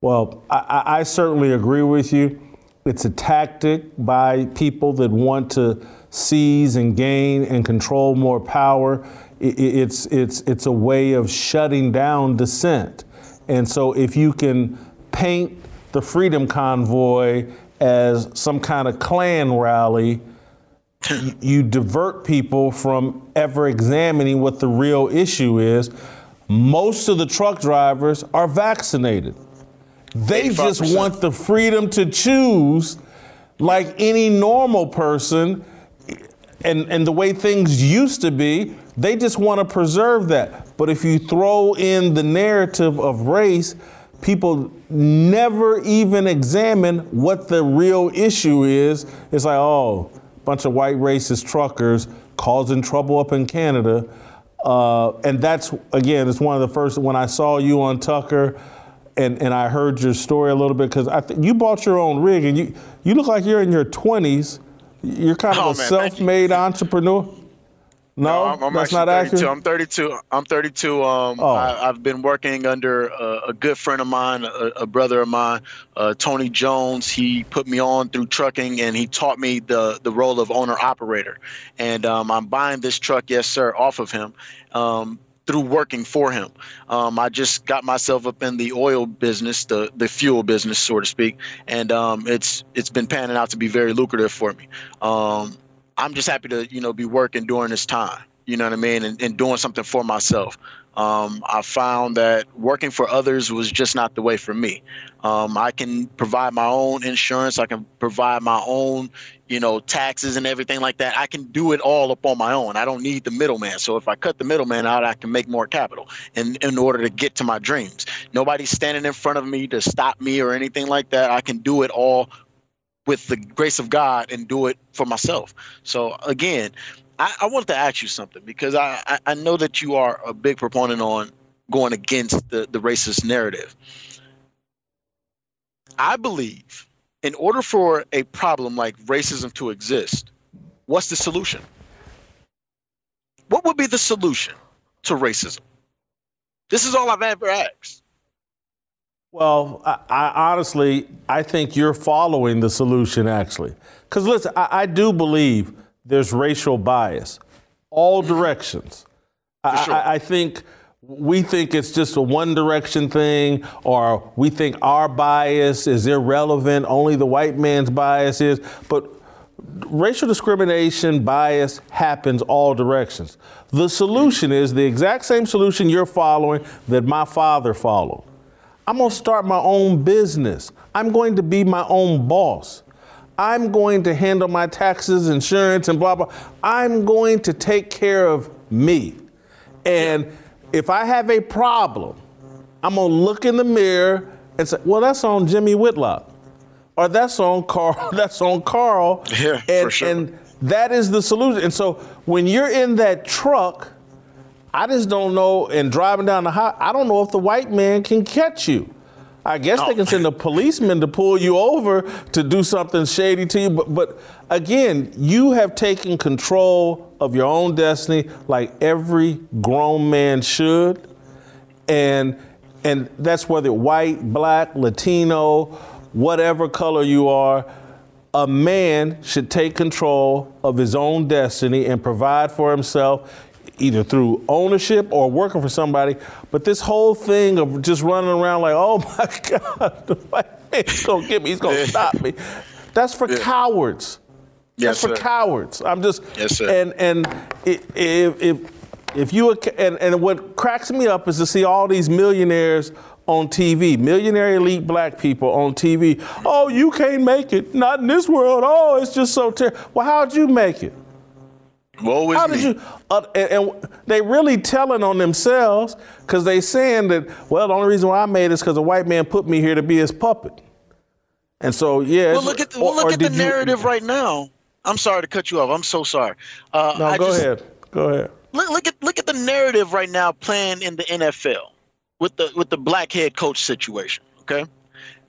Well, I, I certainly agree with you. It's a tactic by people that want to seize and gain and control more power. It's, it's, it's a way of shutting down dissent. And so if you can paint the Freedom Convoy as some kind of Klan rally, you divert people from ever examining what the real issue is. Most of the truck drivers are vaccinated. They 85%. just want the freedom to choose like any normal person and, and the way things used to be, they just want to preserve that. But if you throw in the narrative of race, people never even examine what the real issue is. It's like, oh, bunch of white racist truckers causing trouble up in Canada. Uh, and that's, again, it's one of the first, when I saw you on Tucker, and, and I heard your story a little bit because I th- you bought your own rig and you you look like you're in your 20s. You're kind of oh, a man, self-made entrepreneur. No, no I'm, I'm that's not 32. accurate. I'm 32. I'm 32. Um, oh. I, have been working under a, a, good friend of mine, a, a brother of mine, uh, Tony Jones. He put me on through trucking, and he taught me the the role of owner operator. And um, I'm buying this truck, yes sir, off of him. Um, through working for him. Um, I just got myself up in the oil business, the the fuel business, so to speak, and um, it's it's been panning out to be very lucrative for me. Um, I'm just happy to you know be working during this time. You know what I mean, and, and doing something for myself. Um, I found that working for others was just not the way for me. Um, I can provide my own insurance. I can provide my own, you know, taxes and everything like that. I can do it all up on my own. I don't need the middleman. So if I cut the middleman out, I can make more capital in, in order to get to my dreams. Nobody's standing in front of me to stop me or anything like that. I can do it all with the grace of God and do it for myself. So again, I, I wanted to ask you something because I, I, I know that you are a big proponent on going against the, the racist narrative. I believe in order for a problem like racism to exist, what's the solution? What would be the solution to racism? This is all I've ever asked. Well, I, I honestly, I think you're following the solution actually. Because listen, I, I do believe there's racial bias, all directions. Sure. I, I, think we think it's just a one direction thing, or we think our bias is irrelevant, only the white man's bias is. But racial discrimination, bias happens all directions. The solution is the exact same solution you're following that my father followed. I'm going to start my own business. I'm going to be my own boss. I'm going to handle my taxes, insurance, and blah, blah. I'm going to take care of me. And if I have a problem, I'm going to look in the mirror and say, well, that's on Jimmy Whitlock. Or that's on Carl. That's on Carl. Yeah, and, for sure. And that is the solution. And so when you're in that truck, I just don't know, and driving down the highway, I don't know if the white man can catch you. I guess oh. they can send a policeman to pull you over to do something shady to you. But, but again, you have taken control of your own destiny like every grown man should. And, and that's whether white, black, Latino, whatever color you are, a man should take control of his own destiny and provide for himself either through ownership or working for somebody. But this whole thing of just running around like, oh my God, the white man's gonna get me, he's gonna stop me. That's for yeah. cowards. Yes, That's for sir. cowards. I'm just Yes, sir. and and if if if you and and what cracks me up is to see all these millionaires on TV, millionaire elite black people on TV. Oh, you can't make it, not in this world. Oh, it's just so terrible. Well, how'd you make it? Woe is How did me. you? Uh, and, and they really telling on themselves because they saying that. Well, the only reason why I made it is because a white man put me here to be his puppet. And so, yeah. Well, look at the, well, look at the did you- narrative right now. I'm sorry to cut you off. I'm so sorry. Uh, No, I go just- ahead. Go ahead. Look, look at look at the narrative right now playing in the NFL with the with the black head coach situation. Okay,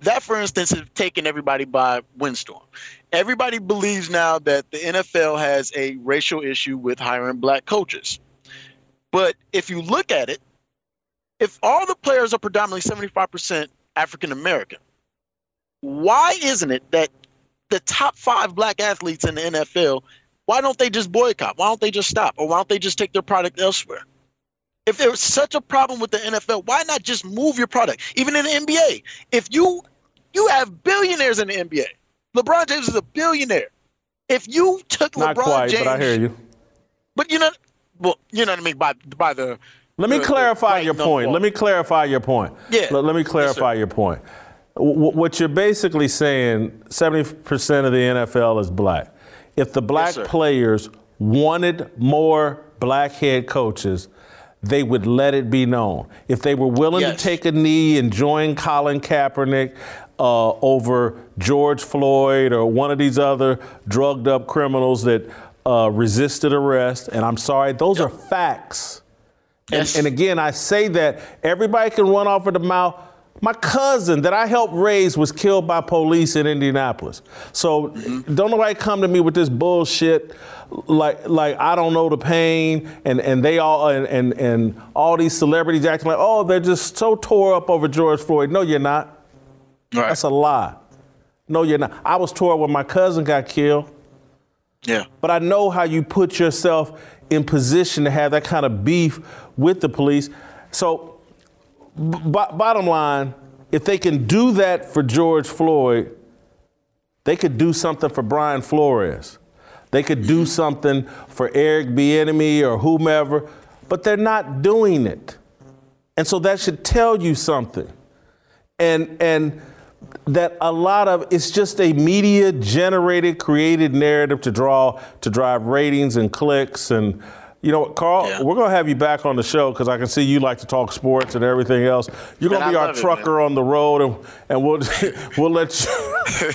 that for instance has taken everybody by windstorm. Everybody believes now that the NFL has a racial issue with hiring black coaches. But if you look at it, if all the players are predominantly 75% African American, why isn't it that the top five black athletes in the NFL, why don't they just boycott? Why don't they just stop? Or why don't they just take their product elsewhere? If there's such a problem with the NFL, why not just move your product? Even in the NBA, if you you have billionaires in the NBA, LeBron James is a billionaire. If you took Not LeBron quite, James, but I hear you. But you know, well, you know what I mean by by the. Let me the- clarify your point. wall. Let me clarify your point. Yeah. Let, let me clarify sir. your point. What you're basically saying, 70% of the NFL is black. If the black sir. players wanted more black head coaches, they would let it be known. If they were willing Yes. to take a knee and join Colin Kaepernick uh, over George Floyd or one of these other drugged up criminals that uh, resisted arrest, and I'm sorry, those are facts. Yes. And, and again, I say that everybody can run off of the mouth. My cousin that I helped raise was killed by police in Indianapolis. So don't nobody come to me with this bullshit like like I don't know the pain and, and they all and, and and all these celebrities acting like, oh, they're just so tore up over George Floyd. No, you're not. Right. That's a lie. No, you're not. I was tore up when my cousin got killed. yeah. But I know how you put yourself in position to have that kind of beef with the police. So, b- bottom line, if they can do that for George Floyd, they could do something for Brian Flores. They could do something for Eric Bieniemy or whomever, but they're not doing it. And so that should tell you something. And and that a lot of it's just a media generated created narrative to draw to drive ratings and clicks and you know what, Carl, Yeah. we're gonna have you back on the show because I can see you like to talk sports and everything else. You're gonna be I our love it, trucker on the road, and, and we'll we'll let you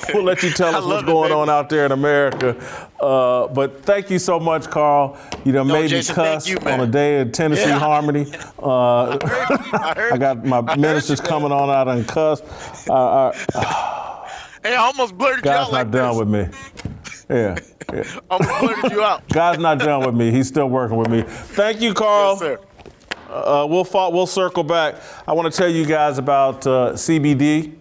we'll let you tell us what's it, going baby. on out there in America. Uh, but thank you so much, Carl. You know, made Jason, me cuss you, on a day in Tennessee Yeah. Harmony. Uh, I heard I got my I ministers you, coming on out and cuss. Uh, uh, Hey, I almost blurted you God's out not like done this. with me. Yeah, yeah. I almost blurted you out. God's not done with me. He's still working with me. Thank you, Carl. Yes, sir. Uh, we'll fo- we'll circle back. I want to tell you guys about uh, CBD.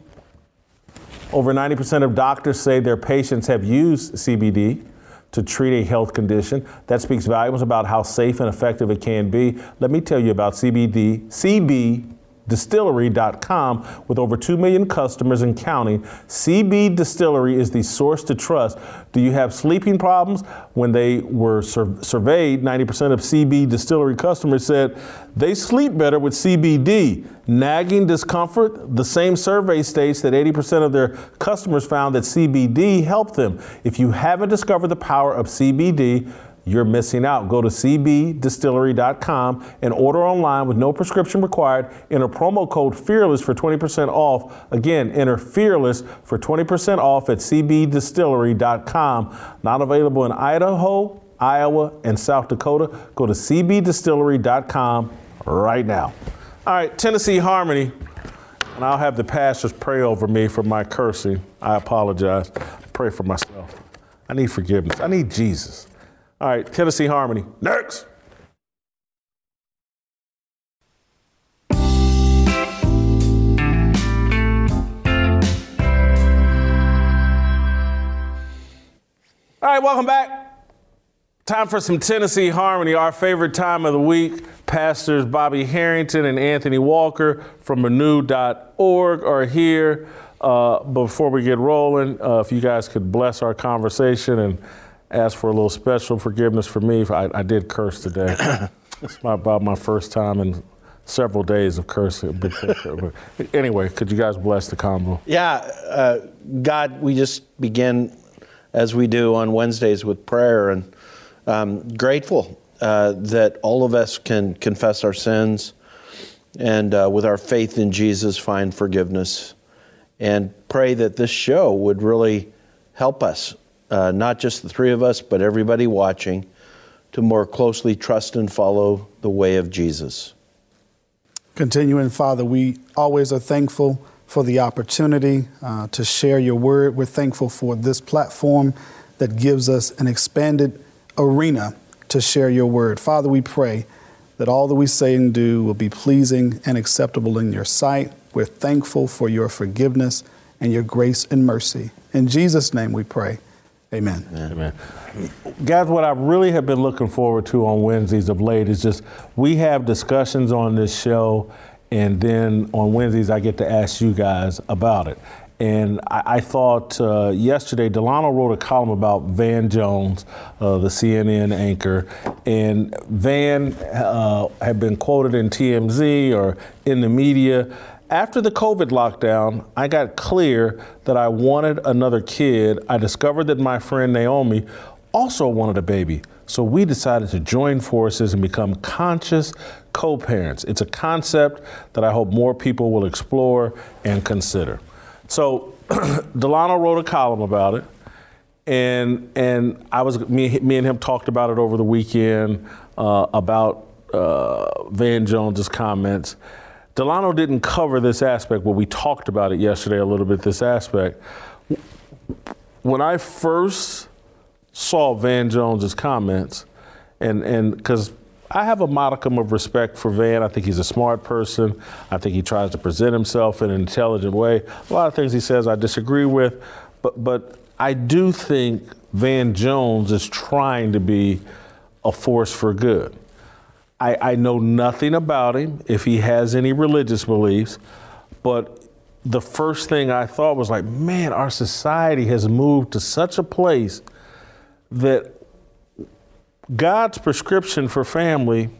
Over 90% of doctors say their patients have used CBD to treat a health condition. That speaks volumes about how safe and effective it can be. Let me tell you about CBD. CBD, CBDistillery.com. With over 2 million customers and counting, CB Distillery is the source to trust. Do you have sleeping problems? When they were sur- surveyed, 90% of CB Distillery customers said they sleep better with CBD. Nagging discomfort? The same survey states that 80% of their customers found that CBD helped them. If you haven't discovered the power of CBD, you're missing out. Go to cbdistillery.com and order online with no prescription required. Enter promo code FEARLESS for 20% off. Again, enter FEARLESS for 20% off at cbdistillery.com. Not available in Idaho, Iowa, and South Dakota. Go to cbdistillery.com right now. All right, Tennessee Harmony. And I'll have the pastors pray over me for my cursing. I apologize. Pray for myself. I need forgiveness. I need Jesus. All right, Tennessee Harmony. Next. All right, welcome back. Time for some Tennessee Harmony, our favorite time of the week. Pastors Bobby Harrington and Anthony Walker from renew.org are here. Uh, before we get rolling, uh, if you guys could bless our conversation and ask for a little special forgiveness for me. I, I did curse today. it's my, about my first time in several days of cursing. But anyway, could you guys bless the combo? Yeah, uh, God, we just begin as we do on Wednesdays with prayer and um, grateful uh, that all of us can confess our sins and uh, with our faith in Jesus find forgiveness and pray that this show would really help us, uh, not just the three of us, but everybody watching, to more closely trust and follow the way of Jesus. Continuing, Father, we always are thankful for the opportunity uh, to share your word. We're thankful for this platform that gives us an expanded arena to share your word. Father, we pray that all that we say and do will be pleasing and acceptable in your sight. We're thankful for your forgiveness and your grace and mercy. In Jesus' name we pray. Amen. Amen. Guys, what I really have been looking forward to on Wednesdays of late is just we have discussions on this show, and then on Wednesdays I get to ask you guys about it. And I, I thought uh, yesterday, Delano wrote a column about Van Jones, uh, the CNN anchor. And Van uh, had been quoted in TMZ or in the media. After the COVID lockdown, I got clear that I wanted another kid. I discovered that my friend Naomi also wanted a baby. So we decided to join forces and become conscious co parents. It's a concept that I hope more people will explore and consider. So Delano wrote a column about it, and and I was me, me and him talked about it over the weekend uh, about uh, Van Jones's comments. Delano didn't cover this aspect, but we talked about it yesterday a little bit. This aspect. When I first saw Van Jones's comments, and and because I have a modicum of respect for Van. I think he's a smart person. I think he tries to present himself in an intelligent way. A lot of things he says I disagree with, but but I do think Van Jones is trying to be a force for good. I, I know nothing about him if he has any religious beliefs, but the first thing I thought was like, man, our society has moved to such a place that God's prescription for family,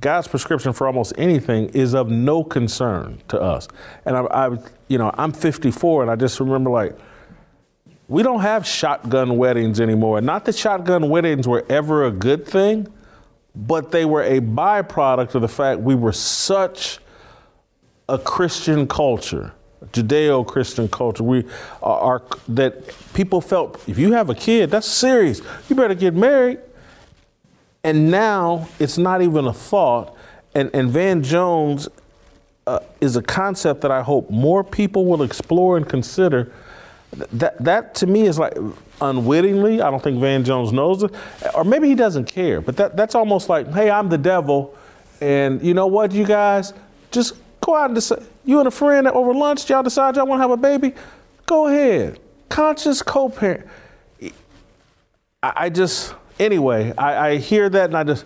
God's prescription for almost anything is of no concern to us. And I, I, you know, I'm 54 and I just remember like, we don't have shotgun weddings anymore. Not that shotgun weddings were ever a good thing, but they were a byproduct of the fact we were such a Christian culture, Judeo-Christian culture. We are, are that people felt if you have a kid, that's serious. You better get married. And now it's not even a thought. And, and Van Jones uh, is a concept that I hope more people will explore and consider. That, that to me is like unwittingly, I don't think Van Jones knows it, or maybe he doesn't care, but that, that's almost like, hey, I'm the devil, and you know what, you guys, just go out and decide, you and a friend over lunch, y'all decide y'all want to have a baby, go ahead. Conscious co parent. I, I just, anyway, I, I hear that and I just,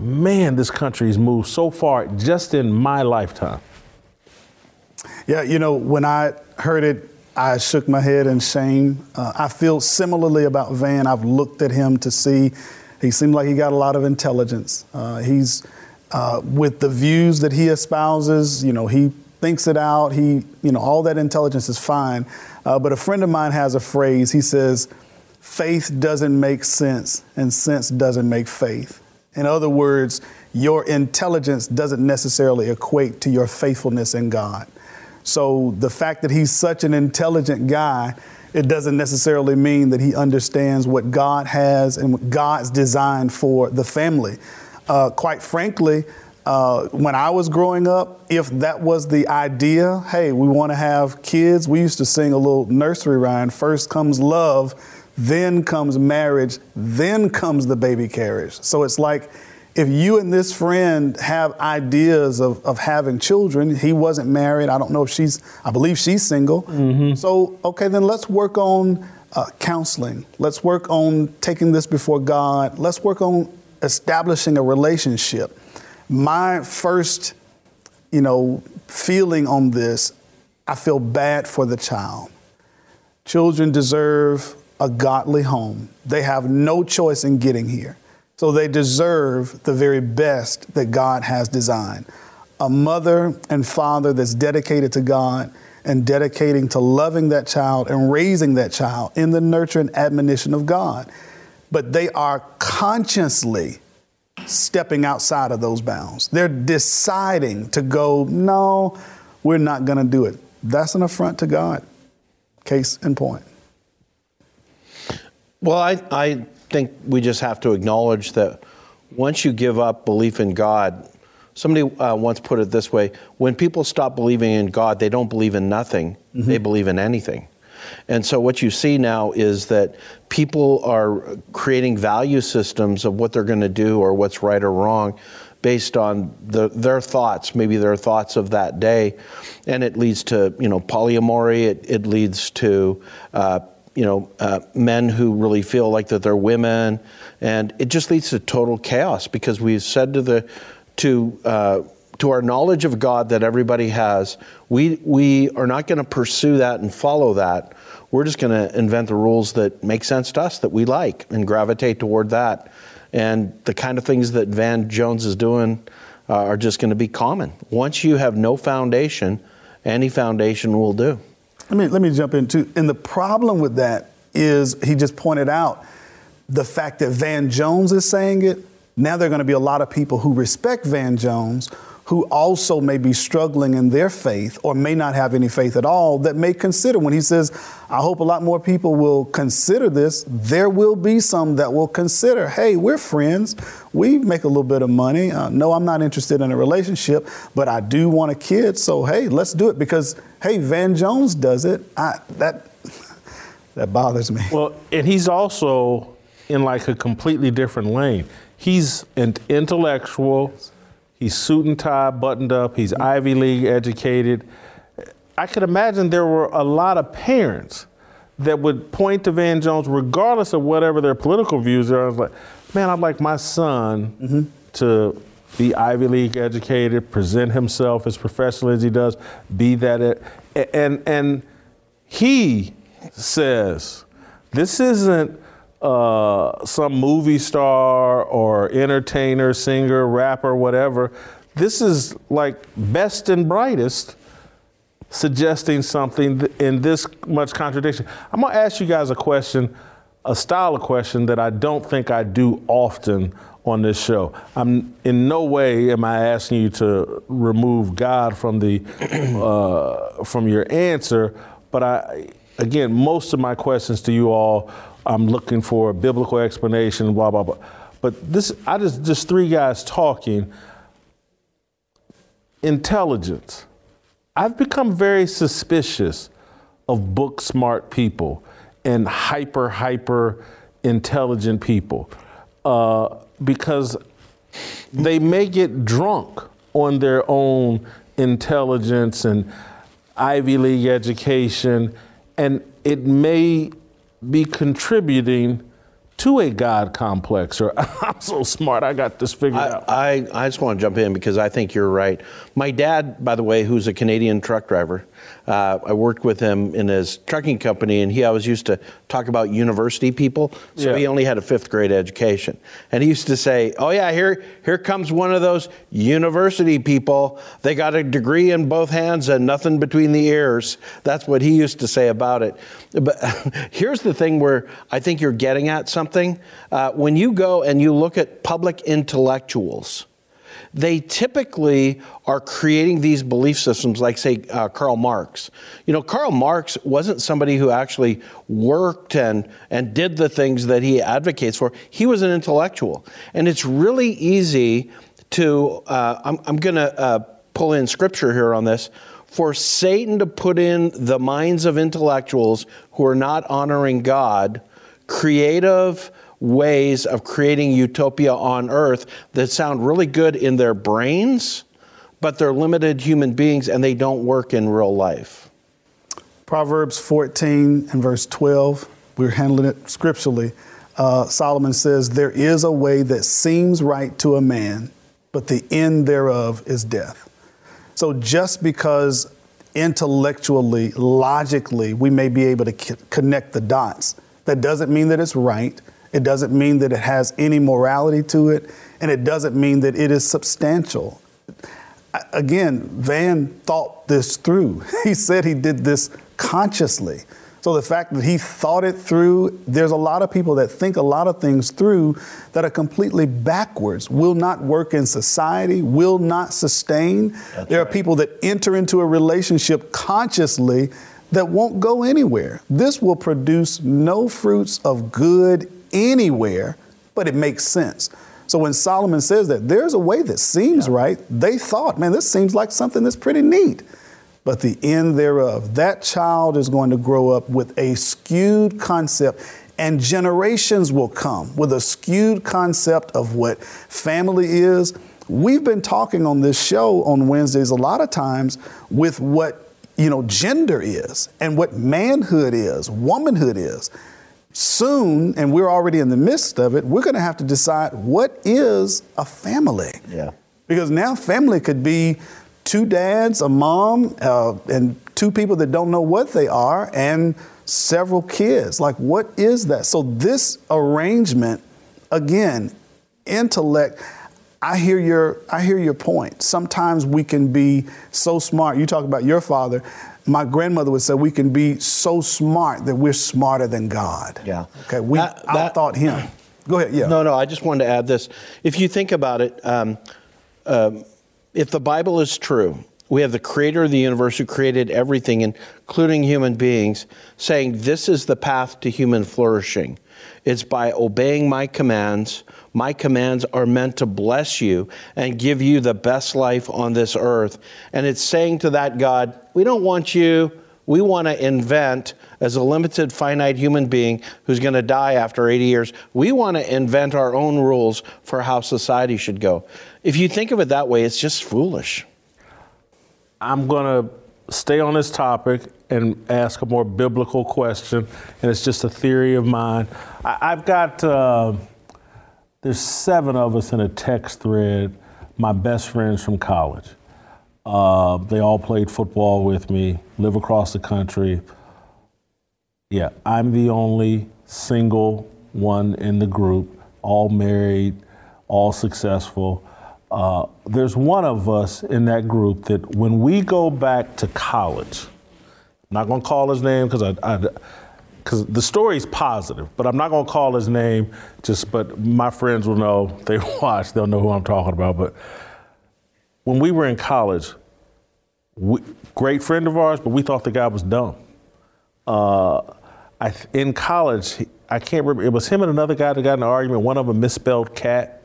man, this country's moved so far just in my lifetime. Yeah, you know, when I heard it, I shook my head in shame. Uh, I feel similarly about Van. I've looked at him to see, he seemed like he got a lot of intelligence. Uh, he's, uh, with the views that he espouses, you know, he thinks it out. He, you know, all that intelligence is fine. Uh, but a friend of mine has a phrase. He says, faith doesn't make sense and sense doesn't make faith. In other words, your intelligence doesn't necessarily equate to your faithfulness in God. So the fact that he's such an intelligent guy, it doesn't necessarily mean that he understands what God has and what God's designed for the family. Uh, quite frankly, uh, when I was growing up, if that was the idea, hey, we want to have kids, we used to sing a little nursery rhyme first comes love, then comes marriage, then comes the baby carriage. So it's like if you and this friend have ideas of, of having children, he wasn't married. I don't know if she's, I believe she's single. Mm-hmm. So, okay, then let's work on uh, counseling. Let's work on taking this before God. Let's work on establishing a relationship. My first, you know, feeling on this, I feel bad for the child. Children deserve a godly home. They have no choice in getting here. So they deserve the very best that God has designed. A mother and father that's dedicated to God and dedicating to loving that child and raising that child in the nurture and admonition of God. But they are consciously stepping outside of those bounds. They're deciding to go, no, we're not going to do it. That's an affront to God. Case in point. Well, I, I think we just have to acknowledge that once you give up belief in God, somebody uh, once put it this way when people stop believing in God, they don't believe in nothing, mm-hmm. they believe in anything. And so what you see now is that people are creating value systems of what they're going to do or what's right or wrong based on the, their thoughts, maybe their thoughts of that day, and it leads to you know polyamory. It, it leads to uh, you know uh, men who really feel like that they're women, and it just leads to total chaos because we've said to the to uh, to our knowledge of God that everybody has, we we are not going to pursue that and follow that. We're just going to invent the rules that make sense to us that we like and gravitate toward that and the kind of things that Van Jones is doing uh, are just going to be common. Once you have no foundation, any foundation will do. Let me let me jump into and the problem with that is he just pointed out the fact that Van Jones is saying it. Now there are going to be a lot of people who respect Van Jones who also may be struggling in their faith or may not have any faith at all that may consider. When he says i hope a lot more people will consider this there will be some that will consider hey we're friends. We make a little bit of money. Uh, no i'm not interested in a relationship but i do want a kid so hey let's do it. Because hey van jones does it. I, that that bothers me. Well and he's also in like a completely different lane. He's an intellectual He's suit and tie, buttoned up. He's Ivy League educated. I could imagine there were a lot of parents that would point to Van Jones, regardless of whatever their political views are. I was like, man, I'd like my son mm-hmm. to be Ivy League educated, present himself as professional as he does, be that. it. and, and he says, this isn't uh, some movie star or entertainer, singer, rapper, whatever. This is like best and brightest suggesting something in this much contradiction. I'm to ask you guys a question, a style of question that I don't think I do often on this show. I'm in no way am I asking you to remove God from the uh, from your answer, but I again most of my questions to you all I'm looking for a biblical explanation, blah, blah, blah. But this, I just, just three guys talking. Intelligence. I've become very suspicious of book smart people and hyper, hyper intelligent people uh, because they may get drunk on their own intelligence and Ivy League education, and it may be contributing to a God complex or I'm so smart, I got this figured I, out. I, I just want to jump in because I think you're right. My dad, by the way, who's a Canadian truck driver, uh, I worked with him in his trucking company, and he always used to talk about university people. So yeah. he only had a fifth grade education, and he used to say, "Oh yeah, here here comes one of those university people. They got a degree in both hands and nothing between the ears." That's what he used to say about it. But here's the thing where I think you're getting at something. Uh, when you go and you look at public intellectuals they typically are creating these belief systems, like, say, uh, Karl Marx. You know, Karl Marx wasn't somebody who actually worked and, and did the things that he advocates for. He was an intellectual. And it's really easy to, uh, I'm, I'm going to uh, pull in scripture here on this for Satan to put in the minds of intellectuals who are not honoring God creative, ways of creating utopia on earth that sound really good in their brains, but they're limited human beings and they don't work in real life. Proverbs 14 and verse 12, we're handling it scripturally. Uh, Solomon says, There is a way that seems right to a man, but the end thereof is death. So just because intellectually, logically, we may be able to c- connect the dots, That doesn't mean that it's right. It doesn't mean that it has any morality to it. And it doesn't mean that it is substantial. Again, Van thought this through. He said he did this consciously. So the fact that he thought it through, there's a lot of people that think a lot of things through that are completely backwards, will not work in society, will not sustain. That's there are people that enter into a relationship consciously that won't go anywhere. This will produce no fruits of good anywhere, but it makes sense. So when Solomon says that there's a way that seems right, they thought, man, this seems like something that's pretty neat but the end thereof. That child is going to grow up with a skewed concept, and generations will come with a skewed concept of what family is. We've been talking on this show on Wednesdays a lot of times with what you know gender is and what manhood is, womanhood is. Soon, and we're already in the midst of it, we're going to have to decide what is a family. Yeah. Because now family could be two dads, a mom, uh, and two people that don't know what they are, and several kids. Like, what is that? So, this arrangement, again, intellect. I hear your I hear your point. Sometimes we can be so smart. You talk about your father. My grandmother would say we can be so smart that we're smarter than God. Yeah. Okay. We That- I that- thought him. Go ahead. Yeah. No, no, I just wanted to add this. If you think about it, um, um, if the Bible is true, we have the creator of the universe who created everything, including human beings, saying this is the path to human flourishing. It's by obeying my commands. My commands are meant to bless you and give you the best life on this earth. And it's saying to that God, we don't want you we want to invent, as a limited, finite human being who's going to die after 80 years, we want to invent our own rules for how society should go. If you think of it that way, it's just foolish. I'm going to stay on this topic and ask a more biblical question, and it's just a theory of mine. I, I've got, uh, there's seven of us in a text thread, my best friends from college. Uh, they all played football with me, live across the country. Yeah, I'm the only single one in the group, all married, all successful. Uh, there's one of us in that group that when we go back to college, I'm not going to call his name because I, because the story's positive, but I'm not going to call his name. Just, but my friends will know. They watch. They'll know who I'm talking about. But when we were in college, we, great friend of ours, but we thought the guy was dumb. Uh, I, in college, I can't remember. It was him and another guy that got in an argument. One of them misspelled cat,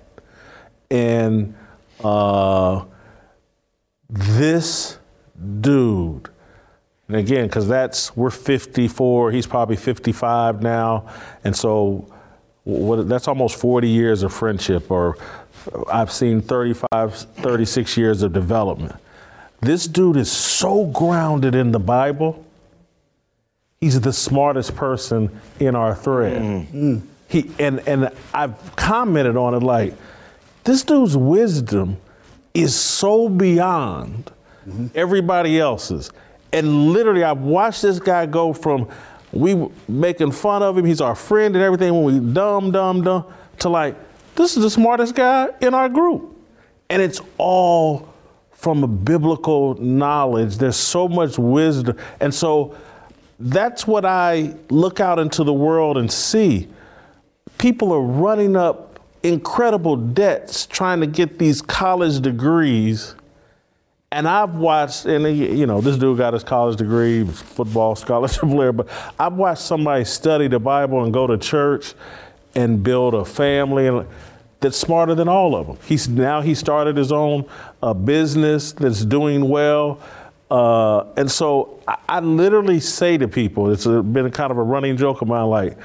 and uh, this dude. And again, because that's we're 54, he's probably 55 now, and so what, that's almost 40 years of friendship, or I've seen 35, 36 years of development. This dude is so grounded in the Bible. He's the smartest person in our thread. Mm. He and and I've commented on it like this dude's wisdom is so beyond mm-hmm. everybody else's. And literally, I've watched this guy go from we making fun of him, he's our friend and everything when we dumb, dumb, dumb, to like, this is the smartest guy in our group. And it's all from a biblical knowledge. There's so much wisdom. And so that's what I look out into the world and see. People are running up incredible debts trying to get these college degrees. And I've watched, and you know, this dude got his college degree, football scholarship player, but I've watched somebody study the Bible and go to church and build a family and that's smarter than all of them. He's now he started his own uh, business that's doing well. Uh, and so I, I literally say to people, it's a, been a kind of a running joke of mine, like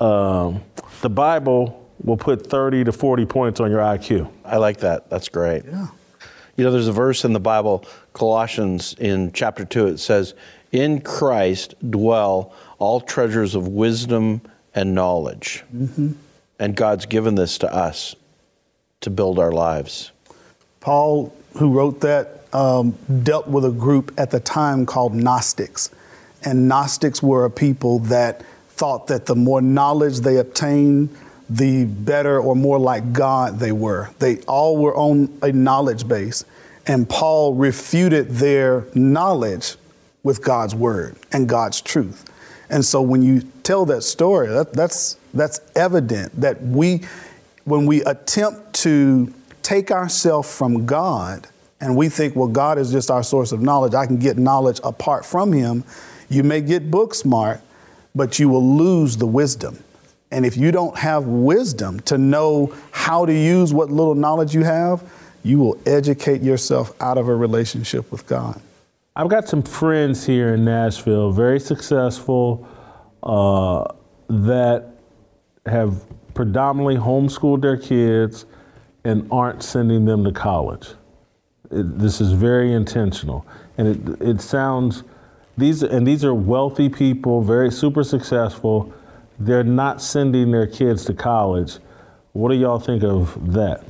um, the Bible will put 30 to 40 points on your IQ. I like that. That's great. Yeah. You know, there's a verse in the Bible, Colossians in chapter 2, it says, In Christ dwell all treasures of wisdom and knowledge. Mhm. And God's given this to us to build our lives. Paul, who wrote that, um, dealt with a group at the time called Gnostics. And Gnostics were a people that thought that the more knowledge they obtained, the better or more like God they were. They all were on a knowledge base. And Paul refuted their knowledge with God's word and God's truth. And so when you tell that story, that, that's, that's evident that we, when we attempt to take ourselves from God and we think, well, God is just our source of knowledge, I can get knowledge apart from Him, you may get book smart, but you will lose the wisdom. And if you don't have wisdom to know how to use what little knowledge you have, you will educate yourself out of a relationship with God. I've got some friends here in Nashville, very successful, uh, that have predominantly homeschooled their kids and aren't sending them to college. It, this is very intentional, and it it sounds these and these are wealthy people, very super successful. They're not sending their kids to college. What do y'all think of that?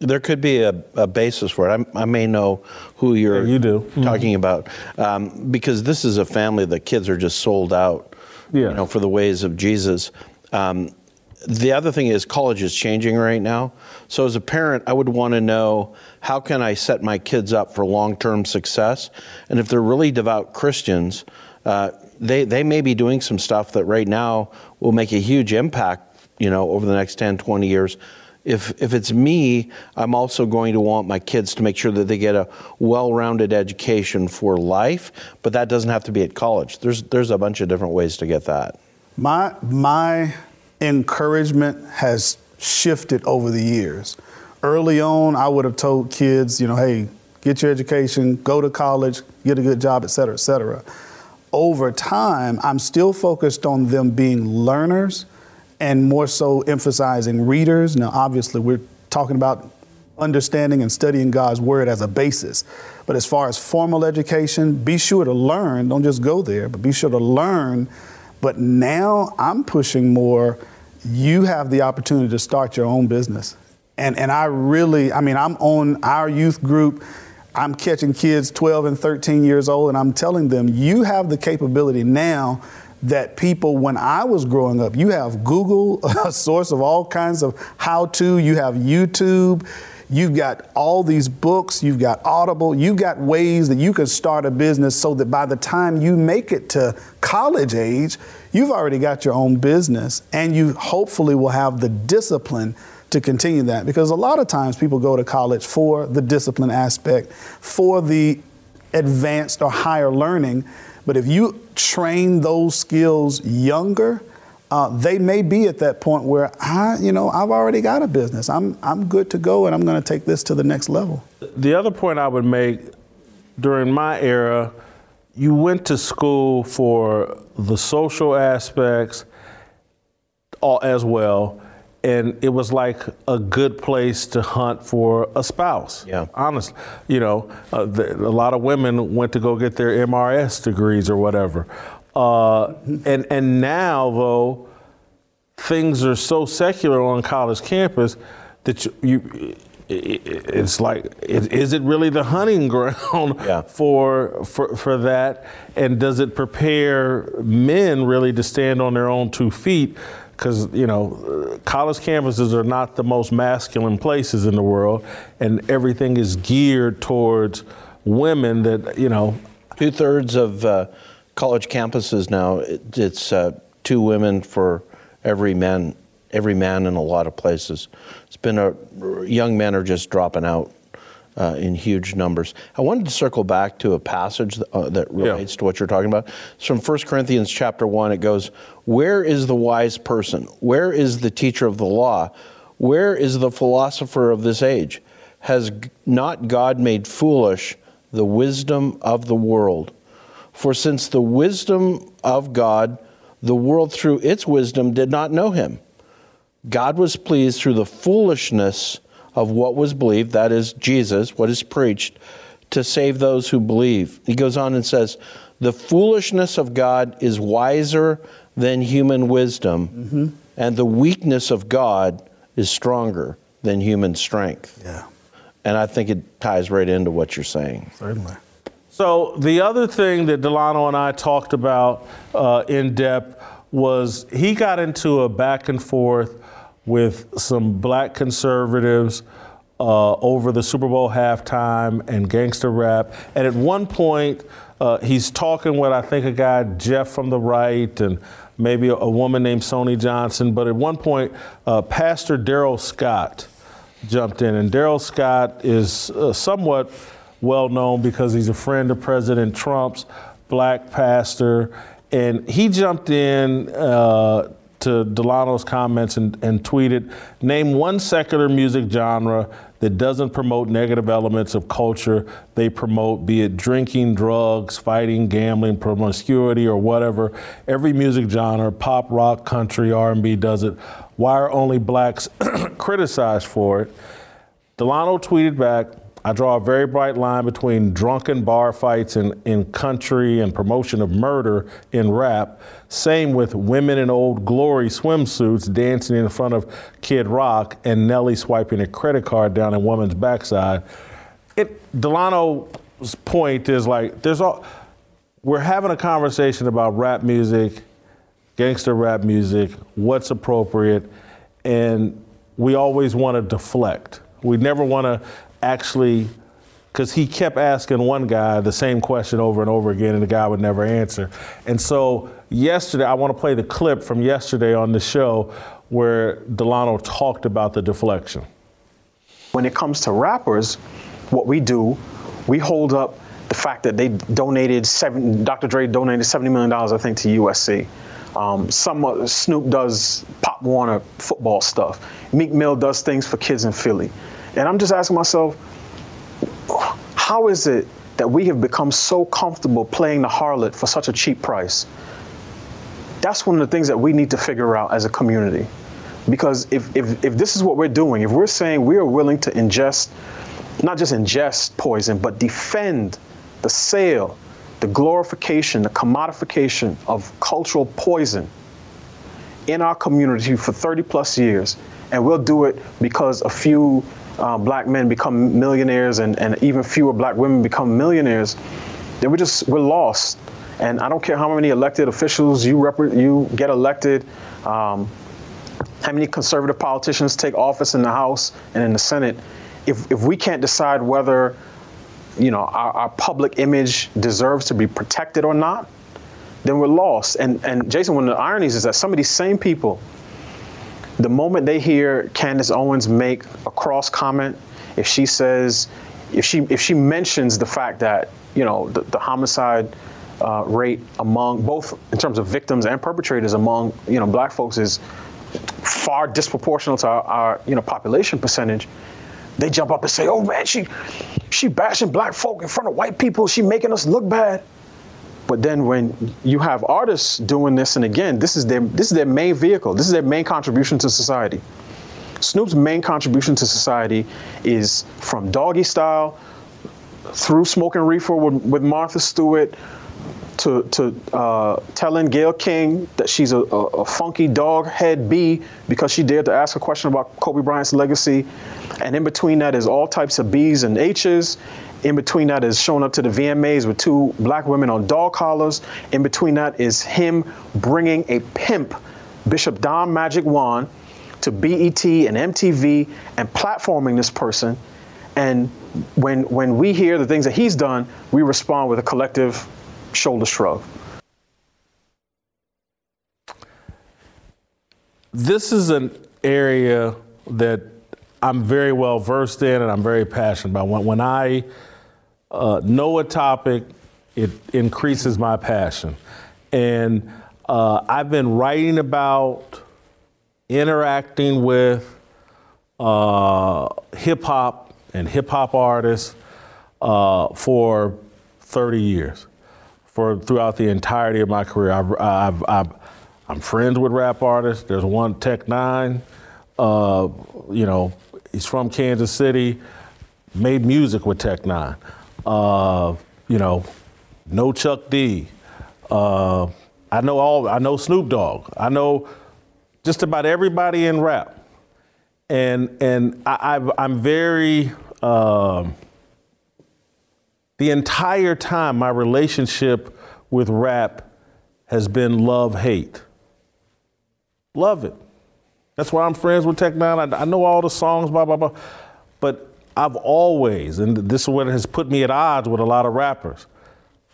There could be a, a basis for it. I, I, may know who you're yeah, you do. talking mm-hmm. about um, because this is a family that kids are just sold out, yeah. you know, for the ways of Jesus. Um, the other thing is college is changing right now. So as a parent, I would want to know how can I set my kids up for long-term success, and if they're really devout Christians. Uh, they, they may be doing some stuff that right now will make a huge impact, you know, over the next 10, 20 years if if it's me, I'm also going to want my kids to make sure that they get a well-rounded education for life, but that doesn't have to be at college. There's there's a bunch of different ways to get that. My my encouragement has shifted over the years. Early on, I would have told kids, you know, hey, get your education, go to college, get a good job, et cetera, et cetera. Over time, I'm still focused on them being learners and more so emphasizing readers. Now, obviously, we're talking about understanding and studying God's word as a basis. But as far as formal education, be sure to learn. Don't just go there, but be sure to learn. But now I'm pushing more. You have the opportunity to start your own business. And, and I really, I mean, I'm on our youth group. I'm catching kids 12 and 13 years old, and I'm telling them, you have the capability now that people, when I was growing up, you have Google, a source of all kinds of how to, you have YouTube, you've got all these books, you've got Audible, you've got ways that you can start a business so that by the time you make it to college age, you've already got your own business and you hopefully will have the discipline to continue that. Because a lot of times people go to college for the discipline aspect, for the advanced or higher learning. But if you train those skills younger, uh, they may be at that point where I, you know, I've already got a business. I'm, I'm good to go, and I'm going to take this to the next level. The other point I would make during my era, you went to school for the social aspects as well and it was like a good place to hunt for a spouse. Yeah, honestly, you know, uh, the, a lot of women went to go get their MRS degrees or whatever, uh, and and now though, things are so secular on college campus that you. you it's like, is it really the hunting ground yeah. for, for for that? And does it prepare men really to stand on their own two feet? Because you know college campuses are not the most masculine places in the world, and everything is geared towards women. That you know, two thirds of uh, college campuses now it's uh, two women for every man, every man in a lot of places. It's been a young men are just dropping out uh, in huge numbers. I wanted to circle back to a passage that, uh, that relates yeah. to what you're talking about. It's from 1 Corinthians chapter 1. It goes, Where is the wise person? Where is the teacher of the law? Where is the philosopher of this age? Has not God made foolish the wisdom of the world? For since the wisdom of God, the world through its wisdom did not know him. God was pleased through the foolishness of what was believed, that is Jesus, what is preached, to save those who believe. He goes on and says, The foolishness of God is wiser than human wisdom, mm-hmm. and the weakness of God is stronger than human strength. Yeah. And I think it ties right into what you're saying. Certainly. So, the other thing that Delano and I talked about uh, in depth was he got into a back and forth with some black conservatives uh, over the Super Bowl halftime and gangster rap. And at one point, uh, he's talking with, I think, a guy, Jeff from the right, and maybe a, a woman named Sonnie Johnson. But at one point, uh, Pastor Darrell Scott jumped in. And Darrell Scott is uh, somewhat well known because he's a friend of President Trump's black pastor. And he jumped in uh, to Delano's comments and, and tweeted, name one secular music genre that doesn't promote negative elements of culture they promote, be it drinking, drugs, fighting, gambling, promiscuity, or whatever. Every music genre, pop, rock, country, R&B does it. Why are only blacks criticized for it? Delano tweeted back, I draw a very bright line between drunken bar fights in, in country and promotion of murder in rap. Same with women in old glory swimsuits dancing in front of Kid Rock and Nelly swiping a credit card down a woman's backside. It, Delano's point is like, there's all, we're having a conversation about rap music, gangster rap music, what's appropriate, and we always want to deflect. We never want to actually, because he kept asking one guy the same question over and over again, and the guy would never answer. And so yesterday, I want to play the clip from yesterday on the show where Delano talked about the deflection. When it comes to rappers, what we do, we hold up the fact that they donated seven, Dr. Dre donated $70 million, I think, to USC. Um, some Snoop does Pop Warner football stuff. Meek Mill does things for kids in Philly. And I'm just asking myself, how is it that we have become so comfortable playing the harlot for such a cheap price? That's one of the things that we need to figure out as a community. Because if, if, if this is what we're doing, if we're saying we are willing to ingest, not just ingest poison, but defend the sale, the glorification, the commodification of cultural poison in our community for 30 plus years, and we'll do it because a few uh, black men become millionaires and, and even fewer black women become millionaires, then we're just we're lost. And I don't care how many elected officials you rep- you get elected, um, how many conservative politicians take office in the House and in the Senate. If if we can't decide whether you know our, our public image deserves to be protected or not, then we're lost. And and Jason, one of the ironies is that some of these same people the moment they hear Candace Owens make a cross comment, if she says, if she if she mentions the fact that you know the, the homicide uh, rate among both in terms of victims and perpetrators among you know black folks is far disproportional to our, our you know population percentage, they jump up and say, "Oh man, she she bashing black folk in front of white people. She making us look bad." But then when you have artists doing this, and again, this is their this is their main vehicle. This is their main contribution to society. Snoop's main contribution to society is from Doggy Style through Smoking Reefer with, with Martha Stewart to, to uh, telling Gayle King that she's a, a, a, funky dog head B because she dared to ask a question about Kobe Bryant's legacy. And in between that is all types of B's and H's. In between that is showing up to the VMAs with two black women on dog collars. In between that is him bringing a pimp, Bishop Don Magic Juan, to BET and MTV and platforming this person. And when when we hear the things that he's done, we respond with a collective shoulder shrug. This is an area that I'm very well versed in and I'm very passionate about. When, when I uh, know a topic, it increases my passion. And uh, I've been writing about, interacting with uh, hip hop and hip hop artists uh, for 30 years, for throughout the entirety of my career. I've, I've, I'm friends with rap artists. There's one Tech N9ne, uh, you know, he's from Kansas City, made music with Tech N9ne uh, you know, no Chuck D. Uh, I know all. I know Snoop Dogg. I know just about everybody in rap, and and I, am very. Um, the entire time, my relationship with rap has been love hate. Love it. That's why I'm friends with Tech N9ne. I, I know all the songs, blah, blah, blah. But I've always, and this is what has put me at odds with a lot of rappers,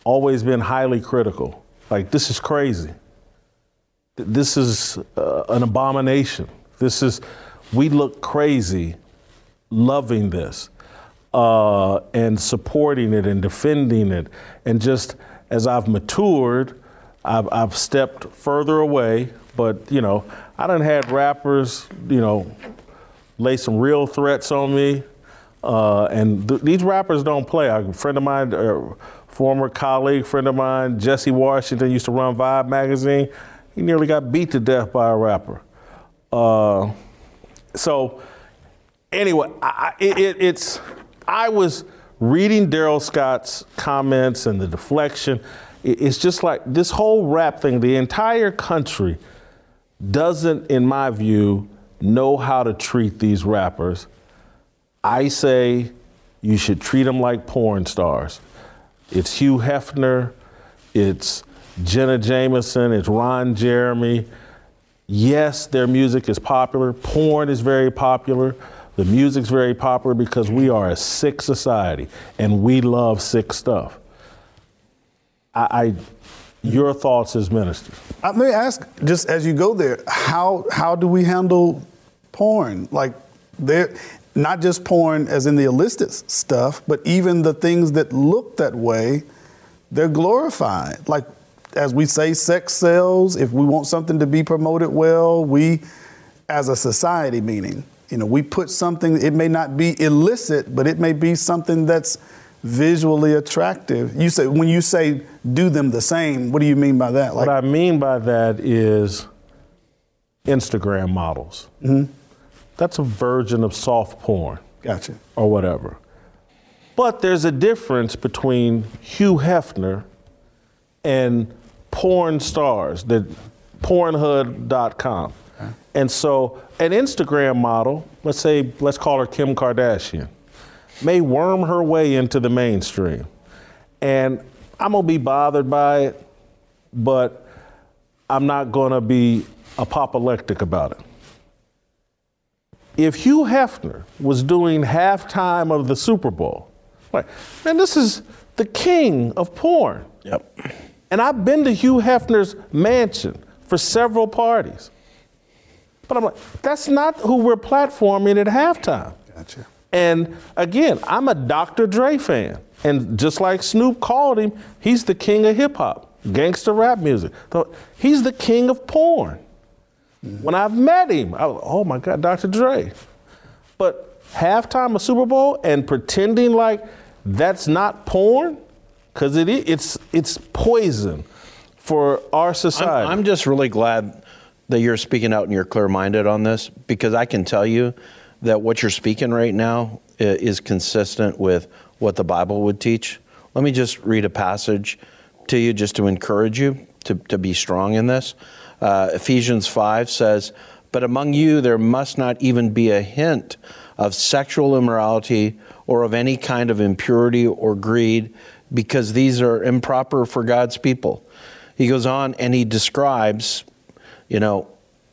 always been highly critical. Like, this is crazy. This is uh, an abomination. This is, we look crazy loving this uh, and supporting it and defending it. And just as I've matured, I've, I've stepped further away. But, you know, I done had rappers, you know, lay some real threats on me. Uh, and th- these rappers don't play. A friend of mine, uh, former colleague, friend of mine, Jesse Washington, used to run Vibe magazine. He nearly got beat to death by a rapper. Uh, so, anyway, I, it, it, it's I was reading Darrell Scott's comments and the deflection. It- it's just like this whole rap thing. The entire country doesn't, in my view, know how to treat these rappers. I say you should treat them like porn stars. It's Hugh Hefner, it's Jenna Jameson, it's Ron Jeremy. Yes, their music is popular. Porn is very popular. The music's very popular because we are a sick society and we love sick stuff. I, I your thoughts as ministers. Uh, let me ask, just as you go there, how how do we handle porn? Like, there, not just porn as in the illicit stuff, but even the things that look that way, they're glorified. Like, as we say, sex sells. If we want something to be promoted well, we, as a society, meaning, you know, we put something. It may not be illicit, but it may be something that's visually attractive. You say when you say do them the same, what do you mean by that? what I mean by that is Instagram models. Mm-hmm. That's a version of soft porn. Gotcha. Or whatever. But there's a difference between Hugh Hefner and porn stars, that pornhub.com. And so an Instagram model, let's say, let's call her Kim Kardashian, may worm her way into the mainstream. And I'm gonna be bothered by it, but I'm not gonna be apoplectic about it. If Hugh Hefner was doing halftime of the Super Bowl, like, man, this is the king of porn. Yep. And I've been to Hugh Hefner's mansion for several parties. But I'm like, that's not who we're platforming at halftime. Gotcha. And again, I'm a Dr. Dre fan. And just like Snoop called him, he's the king of hip hop, gangster rap music. So he's the king of porn. When I've met him, I was, oh my God, Dr. Dre. But halftime of Super Bowl and pretending like that's not porn, because it is, it's, it's poison for our society. I'm, I'm just really glad that you're speaking out and you're clear minded on this because I can tell you that what you're speaking right now is consistent with what the Bible would teach. Let me just read a passage to you just to encourage you to, to be strong in this. Uh, Ephesians 5 says, But among you there must not even be a hint of sexual immorality or of any kind of impurity or greed, because these are improper for God's people. He goes on and he describes, you know,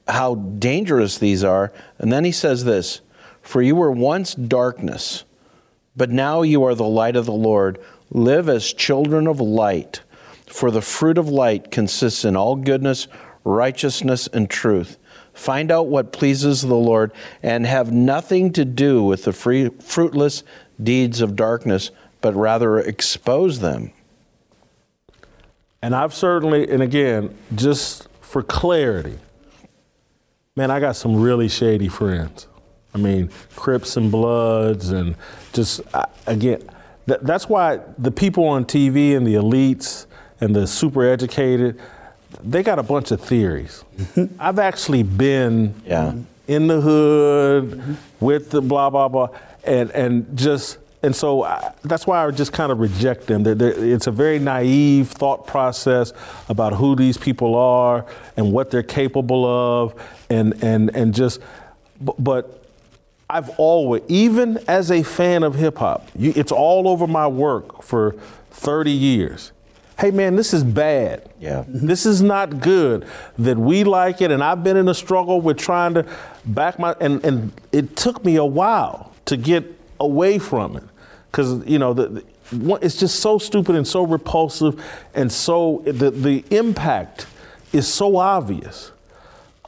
how dangerous these are. And then he says this For you were once darkness, but now you are the light of the Lord. Live as children of light, for the fruit of light consists in all goodness, righteousness, and truth. Find out what pleases the Lord and have nothing to do with the free, fruitless deeds of darkness, but rather expose them. And I've certainly, and again, just for clarity, man, I got some really shady friends. I mean, Crips and Bloods, and just, I, again, th- that's why the people on TV and the elites and the super educated, they got a bunch of theories. Mm-hmm. I've actually been Yeah. in the hood with the blah blah blah, and and just and so I, that's why I just kind of reject them. They're, they're, it's a very naive thought process about who these people are and what they're capable of, and and and just, bu- but. I've always, even as a fan of hip hop, it's all over my work for 30 years. Hey man, this is bad. Yeah. This is not good. That we like it, and I've been in a struggle with trying to back my and and it took me a while to get away from it because you know the, the it's just so stupid and so repulsive and so the the impact is so obvious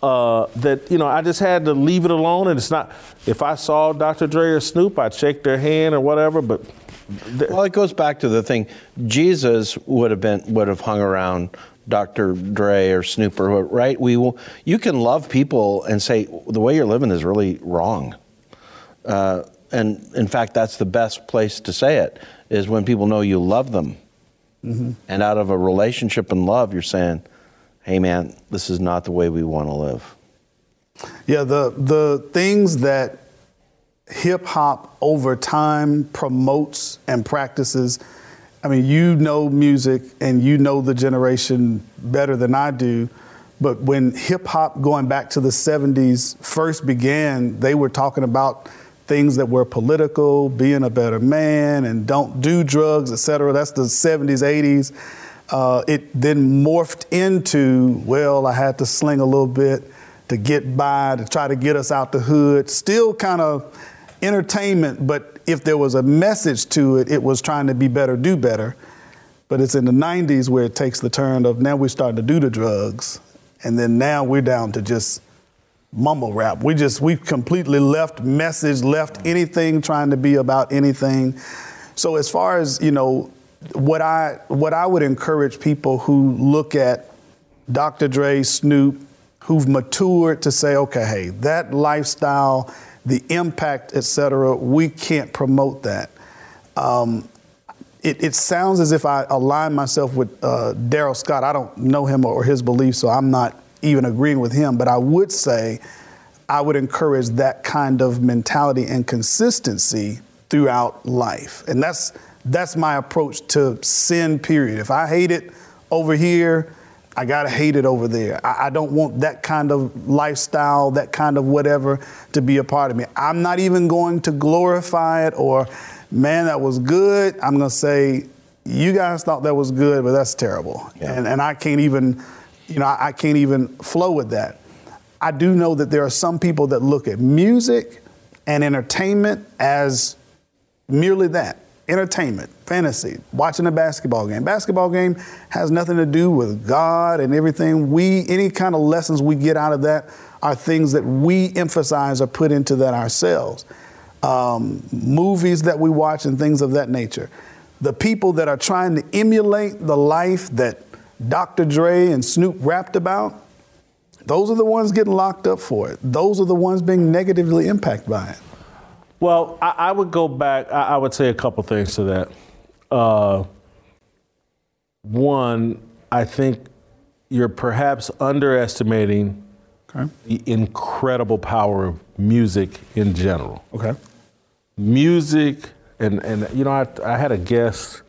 uh, that you know I just had to leave it alone. And it's not if I saw Dr. Dre or Snoop, I'd shake their hand or whatever. But well, it goes back to the thing. Jesus would have been would have hung around Dr. Dre or Snoop or what, right? We will. You can love people and say the way you're living is really wrong. Uh, and in fact, that's the best place to say it is when people know you love them. Mm-hmm. And out of a relationship and love, you're saying, hey, man, this is not the way we want to live. Yeah, the, the things that hip hop over time promotes and practices. I mean, you know music and you know the generation better than I do. But when hip hop going back to the 70s first began, they were talking about things that were political, being a better man, and don't do drugs, et cetera. That's the 70s, 80s. Uh, it then morphed into, well, I had to sling a little bit to get by, to try to get us out the hood. Still kind of entertainment, but if there was a message to it, it was trying to be better, do better. But it's in the 90s where it takes the turn of now we're starting to do the drugs. And then now we're down to just mumble rap. We just we've completely left message, left anything trying to be about anything. So as far as you know, what I what I would encourage people who look at Dr. Dre, Snoop, who've matured to say, okay, hey, that lifestyle, the impact, et cetera, we can't promote that. Um, it, it, sounds as if I align myself with uh, Darrell Scott. I don't know him or his beliefs, so I'm not even agreeing with him, but I would say I would encourage that kind of mentality and consistency throughout life. And that's that's my approach to sin, period. If I hate it over here, I gotta hate it over there. I, I, don't want that kind of lifestyle, that kind of whatever to be a part of me. I'm not even going to glorify it or, man, that was good. I'm gonna say, you guys thought that was good, but that's terrible. Yeah. And, and I can't even you know, I, I can't even flow with that. I do know that there are some people that look at music and entertainment as merely that entertainment, fantasy, watching a basketball game. Basketball game has nothing to do with God and everything. We, any kind of lessons we get out of that are things that we emphasize or put into that ourselves. Um, movies that we watch and things of that nature. The people that are trying to emulate the life that Dr. Dre and Snoop rapped about, those are the ones getting locked up for it. Those are the ones being negatively impacted by it. Well, I, I would go back, I, I, would say a couple things to that. Uh, one, I think you're perhaps underestimating okay. the incredible power of music in general. Okay. Music, and, and you know, I, I had a guest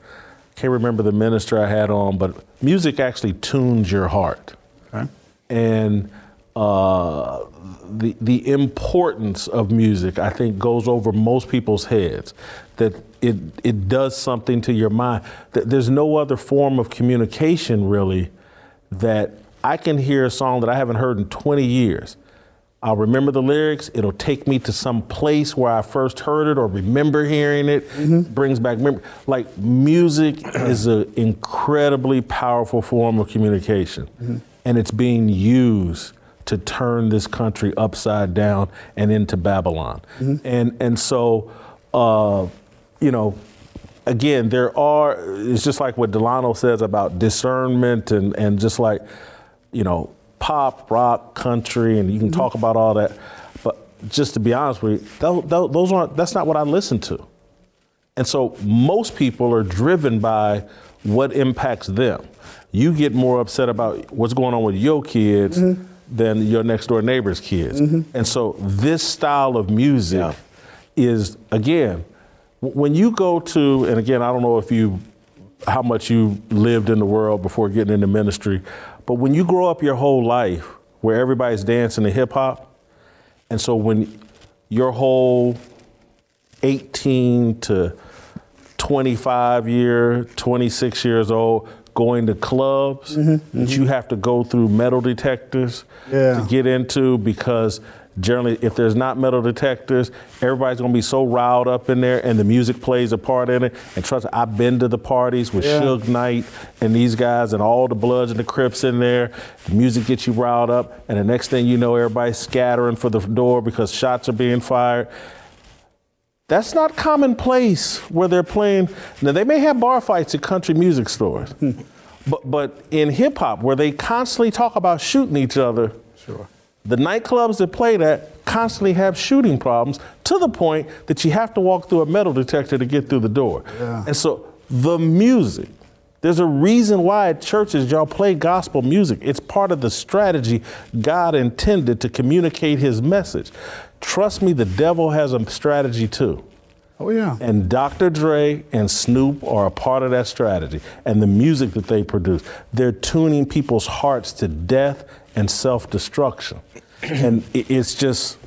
can't remember the minister I had on, but music actually tunes your heart. Okay. And uh, the the importance of music, I think, goes over most people's heads. That it it does something to your mind. That there's no other form of communication really that I can hear a song that I haven't heard in 20 years I'll remember the lyrics. It'll take me to some place where I first heard it or remember hearing it. Mm-hmm. Brings back memory. Like music is an incredibly powerful form of communication, mm-hmm. and it's being used to turn this country upside down and into Babylon. Mm-hmm. And and so, uh, you know, again, there are. It's just like what Delano says about discernment and and just like, you know pop, rock, country, and you can talk about all that. But just to be honest with you, those, those aren't. That's not what I listen to. And so most people are driven by what impacts them. You get more upset about what's going on with your kids mm-hmm. Than your next door neighbor's kids. Mm-hmm. And so this style of music yeah. is again when you go to and again I don't know if you how much you lived in the world before getting into ministry, but when you grow up your whole life where everybody's dancing to hip hop, and so when your whole 18 to 25 year, 26 years old, going to clubs mm-hmm. that mm-hmm. you have to go through metal detectors Yeah. to get into because generally if there's not metal detectors everybody's going to be so riled up in there and the music plays a part in it. And trust me, i've been to the parties with Yeah. Suge Knight and these guys and all the bloods and the crips in there. The music gets you riled up and the next thing you know everybody's scattering for the door because shots are being fired that's not commonplace where they're playing. Now they may have bar fights at country music stores, hmm. but but in hip hop where they constantly talk about shooting each other, Sure. the nightclubs that play that constantly have shooting problems to the point that you have to walk through a metal detector to get through the door. Yeah. And so the music, there's a reason why at churches y'all play gospel music. It's part of the strategy God intended to communicate his message. Trust me, the devil has a strategy too. Oh yeah. And Dr. Dre and Snoop are a part of that strategy. And the music that they produce, they're tuning people's hearts to death and self destruction. and it's just,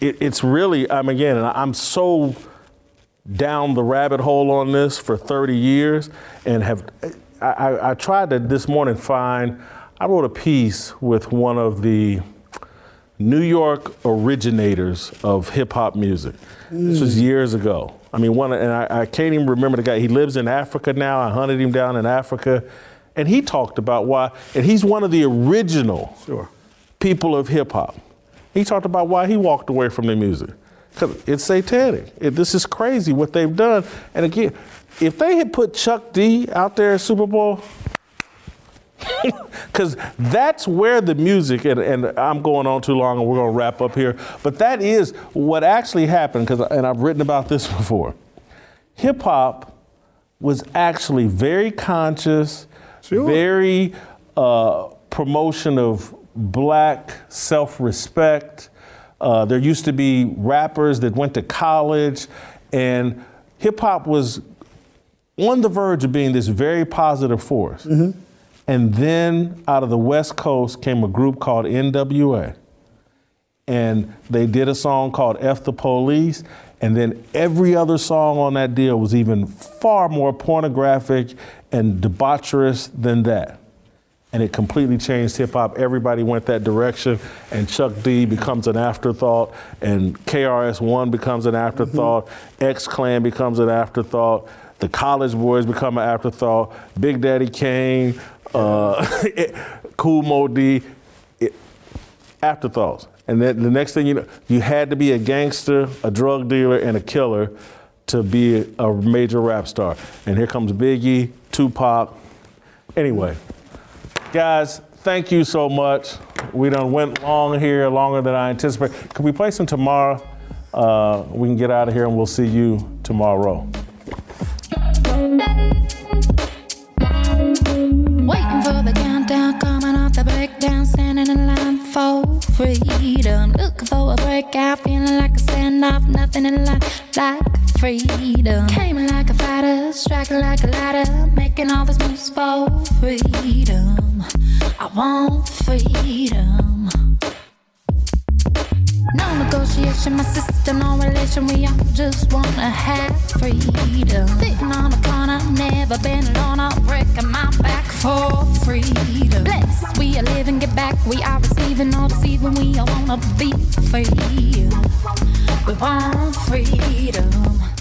it, it's really, I'm again, and I'm so down the rabbit hole on this for 30 years and have, I, I, I tried to this morning find, I wrote a piece with one of the New York originators of hip hop music. This was mm. years ago. I mean, one, and I, I can't even remember the guy. He lives in Africa now. I hunted him down in Africa. And he talked about why, and he's one of the original Sure. people of hip hop. He talked about why he walked away from the music. Because it's satanic. It, this is crazy what they've done. And again, if they had put Chuck D out there at Super Bowl, because that's where the music, and, and I'm going on too long and we're going to wrap up here, but that is what actually happened, because and I've written about this before. Hip hop was actually very conscious, very uh, promotion of black self respect. Uh, there used to be rappers that went to college, and hip hop was on the verge of being this very positive force. And then out of the West Coast came a group called NWA. And they did a song called F the Police. And then every other song on that deal was even far more pornographic and debaucherous than that. And it completely changed hip hop. Everybody went that direction. And Chuck D becomes an afterthought. And KRS One becomes an afterthought. Mm-hmm. X Clan becomes an afterthought. The College Boys become an afterthought. Big Daddy Kane, uh, Kool Moe Dee, it- afterthoughts. And then the next thing you know, you had to be a gangster, a drug dealer, and a killer to be a major rap star. And here comes Biggie, Tupac. Anyway, guys, thank you so much. We done went long here, longer than I anticipated. Could we play some tomorrow? Uh, we can get out of here and we'll see you tomorrow. Freedom. Looking for a breakout, feeling like a standoff, nothing in life like freedom. Came like a fighter, striking like a ladder, making all these moves for freedom. I want freedom. No negotiation, my sister, no relation. We all just wanna have freedom. Sitting on a corner, never been alone. I'm breaking my back for freedom. Blessed, we are living, get back. We are receiving, all deceiving. We all wanna be free. We want freedom.